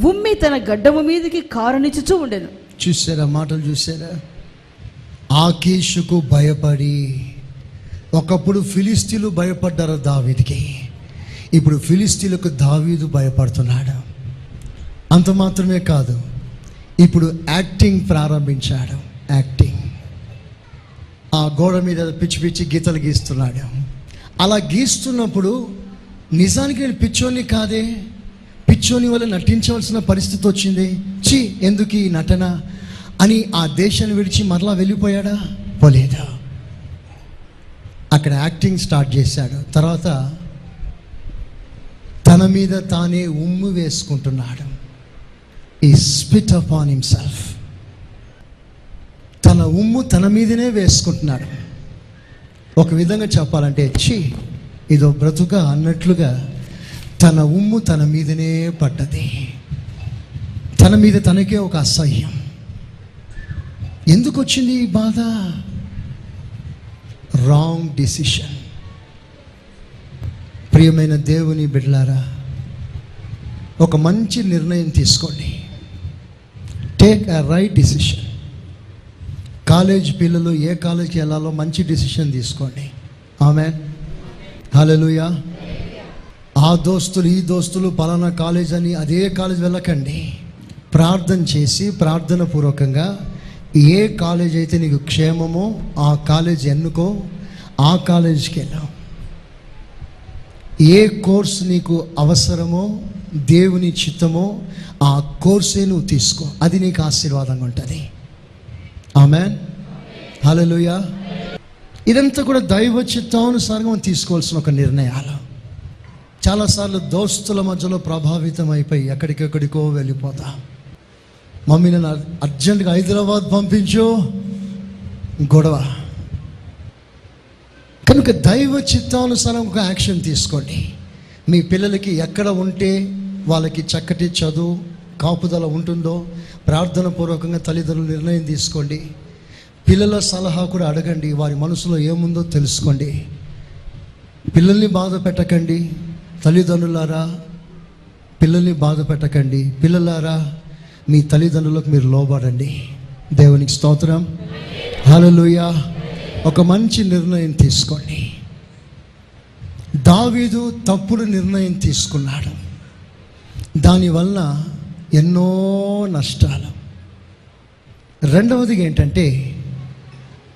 ఉమ్మి తన గడ్డము మీదకి కారణించుచూ ఉండేను. చూసారా మాటలు చూసారా ఆకేషుకు భయపడి ఒకప్పుడు ఫిలిస్తీన్లు భయపడ్డారు దావీదికి. ఇప్పుడు ఫిలిస్తీన్లకు దావీదు భయపడుతున్నాడు. అంత మాత్రమే కాదు ఇప్పుడు యాక్టింగ్ ప్రారంభించాడు. యాక్టింగ్. ఆ గోడ మీద పిచ్చి పిచ్చి గీతలు గీస్తున్నాడు. అలా గీస్తున్నప్పుడు నిజానికి నేను పిచ్చోని కాదే? పిచ్చోని వల్ల నటించవలసిన పరిస్థితి వచ్చింది. చి ఎందుకు ఈ నటన? అని ఆ దేశాన్ని విడిచి మరలా వెళ్ళిపోయాడా? పోలేదా? అక్కడ యాక్టింగ్ స్టార్ట్ చేశాడు. తర్వాత తన మీద తానే ఉమ్ము వేసుకుంటున్నాడు. ఈ స్పిట్ అప్ ఆన్ హిమ్సెల్ఫ్ తన ఉమ్ము తన మీదనే వేసుకుంటున్నాడు. ఒక విధంగా చెప్పాలంటే ఛీ ఇదో బ్రతుక అన్నట్లుగా తన ఉమ్ము తన మీదనే పడ్డది. తన మీద తనకే ఒక అసహ్యం. ఎందుకు వచ్చింది ఈ బాధ? రాంగ్ డెసిషన్ ప్రియమైన దేవుని బిడ్డలారా ఒక మంచి నిర్ణయం తీసుకోండి. Take a right decision college పిల్లలు ఏ కాలేజ్కి వెళ్ళాలో మంచి డెసిషన్ తీసుకోండి. ఆమె హల్లెలూయా ఆ దోస్తులు ఈ దోస్తులు పలానా కాలేజ్ అని అదే కాలేజ్ వెళ్ళకండి. ప్రార్థన చేసి ప్రార్థన పూర్వకంగా ఏ కాలేజ్ అయితే నీకు క్షేమమో ఆ కాలేజ్ ఎన్నుకో ఆ కాలేజీకి వెళ్ళాం ఏ కోర్స్ నీకు అవసరమో దేవుని చిత్తమో ఆ కోర్సే నువ్వు తీసుకో. అది నీకు ఆశీర్వాదంగా ఉంటుంది. ఆమెన్. హల్లెలూయా. ఇదంతా కూడా దైవ చిత్తానుసారంగా తీసుకోవాల్సిన ఒక నిర్ణయాలు. చాలాసార్లు దోస్తుల మధ్యలో ప్రభావితం అయిపోయి ఎక్కడికెక్కడికో వెళ్ళిపోతా. మమ్మీ నన్ను అర్జెంటుగా హైదరాబాద్ పంపించు. గొడవ. కనుక దైవ చిత్తానుసారం ఒక యాక్షన్ తీసుకోండి. మీ పిల్లలకి ఎక్కడ ఉంటే వాళ్ళకి చక్కటి చదువు కాపుదల ఉంటుందో ప్రార్థన పూర్వకంగా తల్లిదండ్రులు నిర్ణయం తీసుకోండి. పిల్లల సలహా కూడా అడగండి. వారి మనసులో ఏముందో తెలుసుకోండి. పిల్లల్ని బాధ పెట్టకండి. తల్లిదండ్రులారా పిల్లల్ని బాధ పెట్టకండి. పిల్లలారా మీ తల్లిదండ్రులకు మీరు లోబడండి. దేవునికి స్తోత్రం. హల్లెలూయా. ఒక మంచి నిర్ణయం తీసుకోండి. దావీదు తప్పుడు నిర్ణయం తీసుకున్నాడు. దానివల్ల ఎన్నో నష్టాలు. రెండవది ఏంటంటే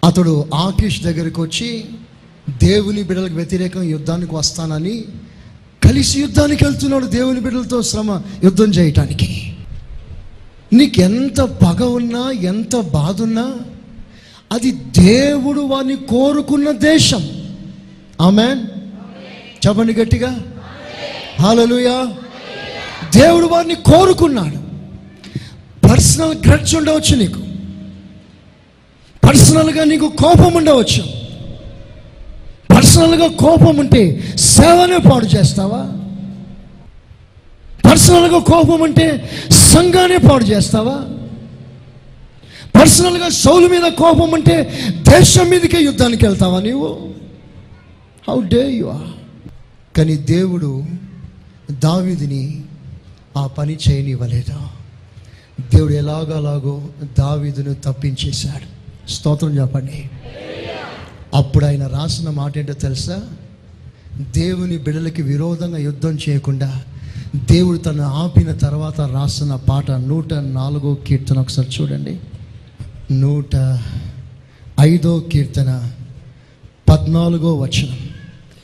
అతడు ఆకేష్ దగ్గరికి వచ్చి దేవుని బిడ్డలకు వ్యతిరేకం యుద్ధానికి వస్తానని కలిసి యుద్ధానికి వెళ్తున్నాడు. దేవుని బిడ్డలతో శ్రమ యుద్ధం చేయటానికి. నీకు ఎంత పగ ఉన్నా ఎంత బాధ ఉన్నా అది దేవుడు వారిని కోరుకున్న దేశం. ఆమె చెప్పండి గట్టిగా. హాలలుయా దేవుడు వారిని కోరుకున్నాడు. పర్సనల్ గ్రడ్స్ ఉండవచ్చు నీకు. పర్సనల్గా నీకు కోపం ఉండవచ్చు. పర్సనల్గా కోపం ఉంటే సేవనే పాడు చేస్తావా? పర్సనల్గా కోపం ఉంటే సంఘాన్ని పాడు చేస్తావా? పర్సనల్గా సౌలు మీద కోపం ఉంటే దేశం మీదకే యుద్ధానికి వెళ్తావా నీవు? హౌ డే యు ఆర్ కానీ దేవుడు దావిదిని ఆ పని చేయనివ్వలేదు? దేవుడు ఎలాగలాగో దావిదును తప్పించేశాడు. స్తోత్రం చెప్పండి. అప్పుడు ఆయన రాసిన మాట ఏంటో తెలుసా? దేవుని బిడలకి విరోధంగా యుద్ధం చేయకుండా దేవుడు తను ఆపిన తర్వాత రాసిన పాట నూట నాలుగో కీర్తన ఒకసారి చూడండి. నూట ఐదో కీర్తన పద్నాలుగో వచనం.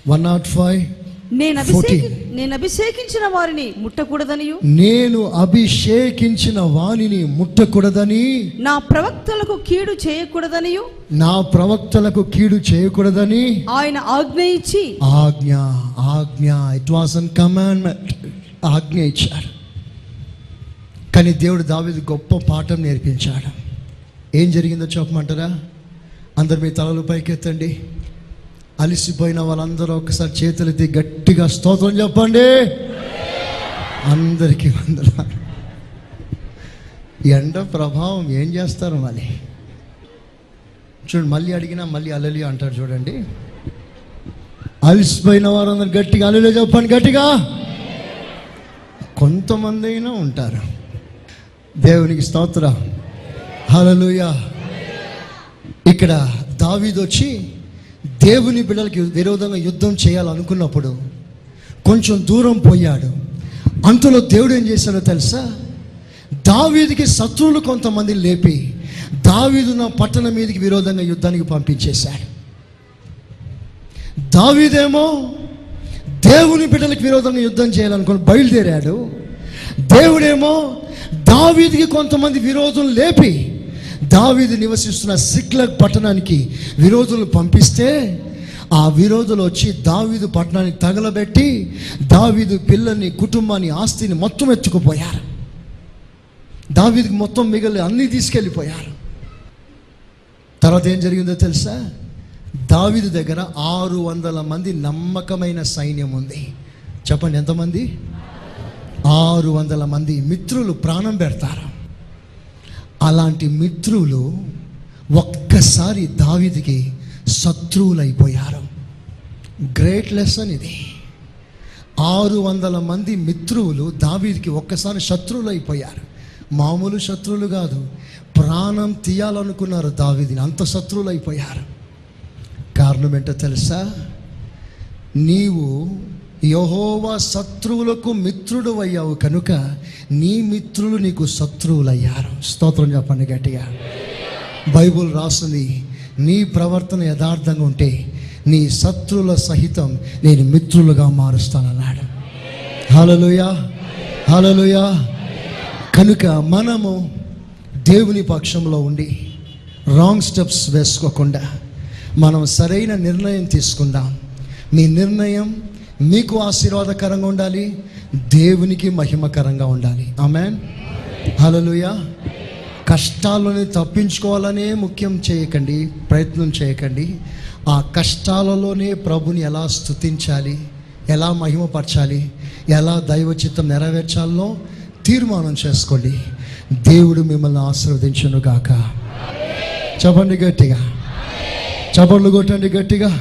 వన్ నాట్ ఫైవ్ నేను అభిషేకి 14. నేను అభిషేకించిన వారిని ముట్టకూడదనియు? నేను అభిషేకించిన వాణిని ముట్టకూడదని? నా ప్రవక్తలకు కీడు చేయకూడదనియు? నా ప్రవక్తలకు కీడు చేయకూడదని? ఆయన ఆజ్ఞ ఇచ్చి ఆజ్ఞ ఆజ్ఞ. ఇట్ వాస్ అన్ కమాండ్మెంట్ ఆజ్ఞ ఇచ్చాడు. కానీ దేవుడు దావీదు గొప్ప పాఠం నేర్పించాడు. ఏం జరిగిందో చెప్పమంటారా? అందరు మీ తలలు పైకెత్తండి. అలిసిపోయిన వాళ్ళందరూ ఒకసారి చేతులెత్తి గట్టిగా స్తోత్రం చెప్పండి. అందరికీ వందనాలు. ఎండ ప్రభావం ఏం చేస్తారు మళ్ళీ చూడండి మళ్ళీ అడిగినా మళ్ళీ అలలి అంటారు చూడండి. అలసిపోయిన వారందరూ గట్టిగా అలలే చెప్పండి గట్టిగా. కొంతమంది అయినా ఉంటారు. దేవునికి స్తోత్ర. హలలుయ ఇక్కడ దావీదొచ్చి దేవుని బిడ్డలకి విరోధంగా యుద్ధం చేయాలనుకున్నప్పుడు కొంచెం దూరం పోయాడు. అంతలో దేవుడు ఏం చేశాడో తెలుసా? దావీదికి శత్రువులు కొంతమంది లేపి దావీదున్న పట్టణం మీదకి విరోధంగా యుద్ధానికి పంపించేశాడు. దావీదేమో దేవుని బిడ్డలకు విరోధంగా యుద్ధం చేయాలనుకుని బయలుదేరాడు. దేవుడేమో దావీదికి కొంతమంది విరోధం లేపి దావీదు నివసిస్తున్న సిక్లగ్ పట్టణానికి విరోధులు పంపిస్తే ఆ విరోధులు వచ్చి దావీదు పట్టణానికి తగలబెట్టి దావీదు పిల్లల్ని కుటుంబాన్ని ఆస్తిని మొత్తం ఎత్తుకుపోయారు. దావీదికి మొత్తం మిగిలి అన్నీ తీసుకెళ్ళిపోయారు. తర్వాత ఏం జరిగిందో తెలుసా? దావీదు దగ్గర ఆరు వందల మంది నమ్మకమైన సైన్యం ఉంది. చెప్పండి ఎంతమంది? ఆరు వందల మంది మిత్రులు ప్రాణం పెడతారు. అలాంటి మిత్రులు ఒక్కసారి దావీదికి శత్రువులైపోయారు. గ్రేట్ లెసన్ ఇది. ఆరు వందల మంది మిత్రువులు దావీదికి ఒక్కసారి శత్రువులు అయిపోయారు మామూలు శత్రువులు కాదు ప్రాణం తీయాలనుకున్నారు దావీదిని. అంత శత్రువులు అయిపోయారు కారణం ఏంటో తెలుసా? నీవు యహోవా శత్రువులకు మిత్రుడు అయ్యావు కనుక నీ మిత్రులు నీకు శత్రువులయ్యారు. స్తోత్రం చెప్పండి గట్టిగా. బైబుల్ రాసింది నీ ప్రవర్తన యథార్థంగా ఉంటే నీ శత్రువుల సహితం నేను మిత్రులుగా మారుస్తానన్నాడు. హలలుయా హలలుయా కనుక మనము దేవుని పక్షంలో ఉండి రాంగ్ స్టెప్స్ వేసుకోకుండా మనం సరైన నిర్ణయం తీసుకుందాం. మీ నిర్ణయం మీకు ఆశీర్వాదకరంగా ఉండాలి దేవునికి మహిమకరంగా ఉండాలి. ఆమెన్ హలోయ కష్టాలని తప్పించుకోవాలనే ముఖ్యం చేయకండి ప్రయత్నం చేయకండి. ఆ కష్టాలలోనే ప్రభుని ఎలా స్తుతించాలి ఎలా మహిమపరచాలి ఎలా దైవచిత్తం నెరవేర్చాలనో నెరవేర్చాలో తీర్మానం చేసుకోండి. దేవుడు మిమ్మల్ని ఆశీర్వదించును గాక. చెప్పండి గట్టిగా. చెప్పండి కొట్టండి గట్టిగా.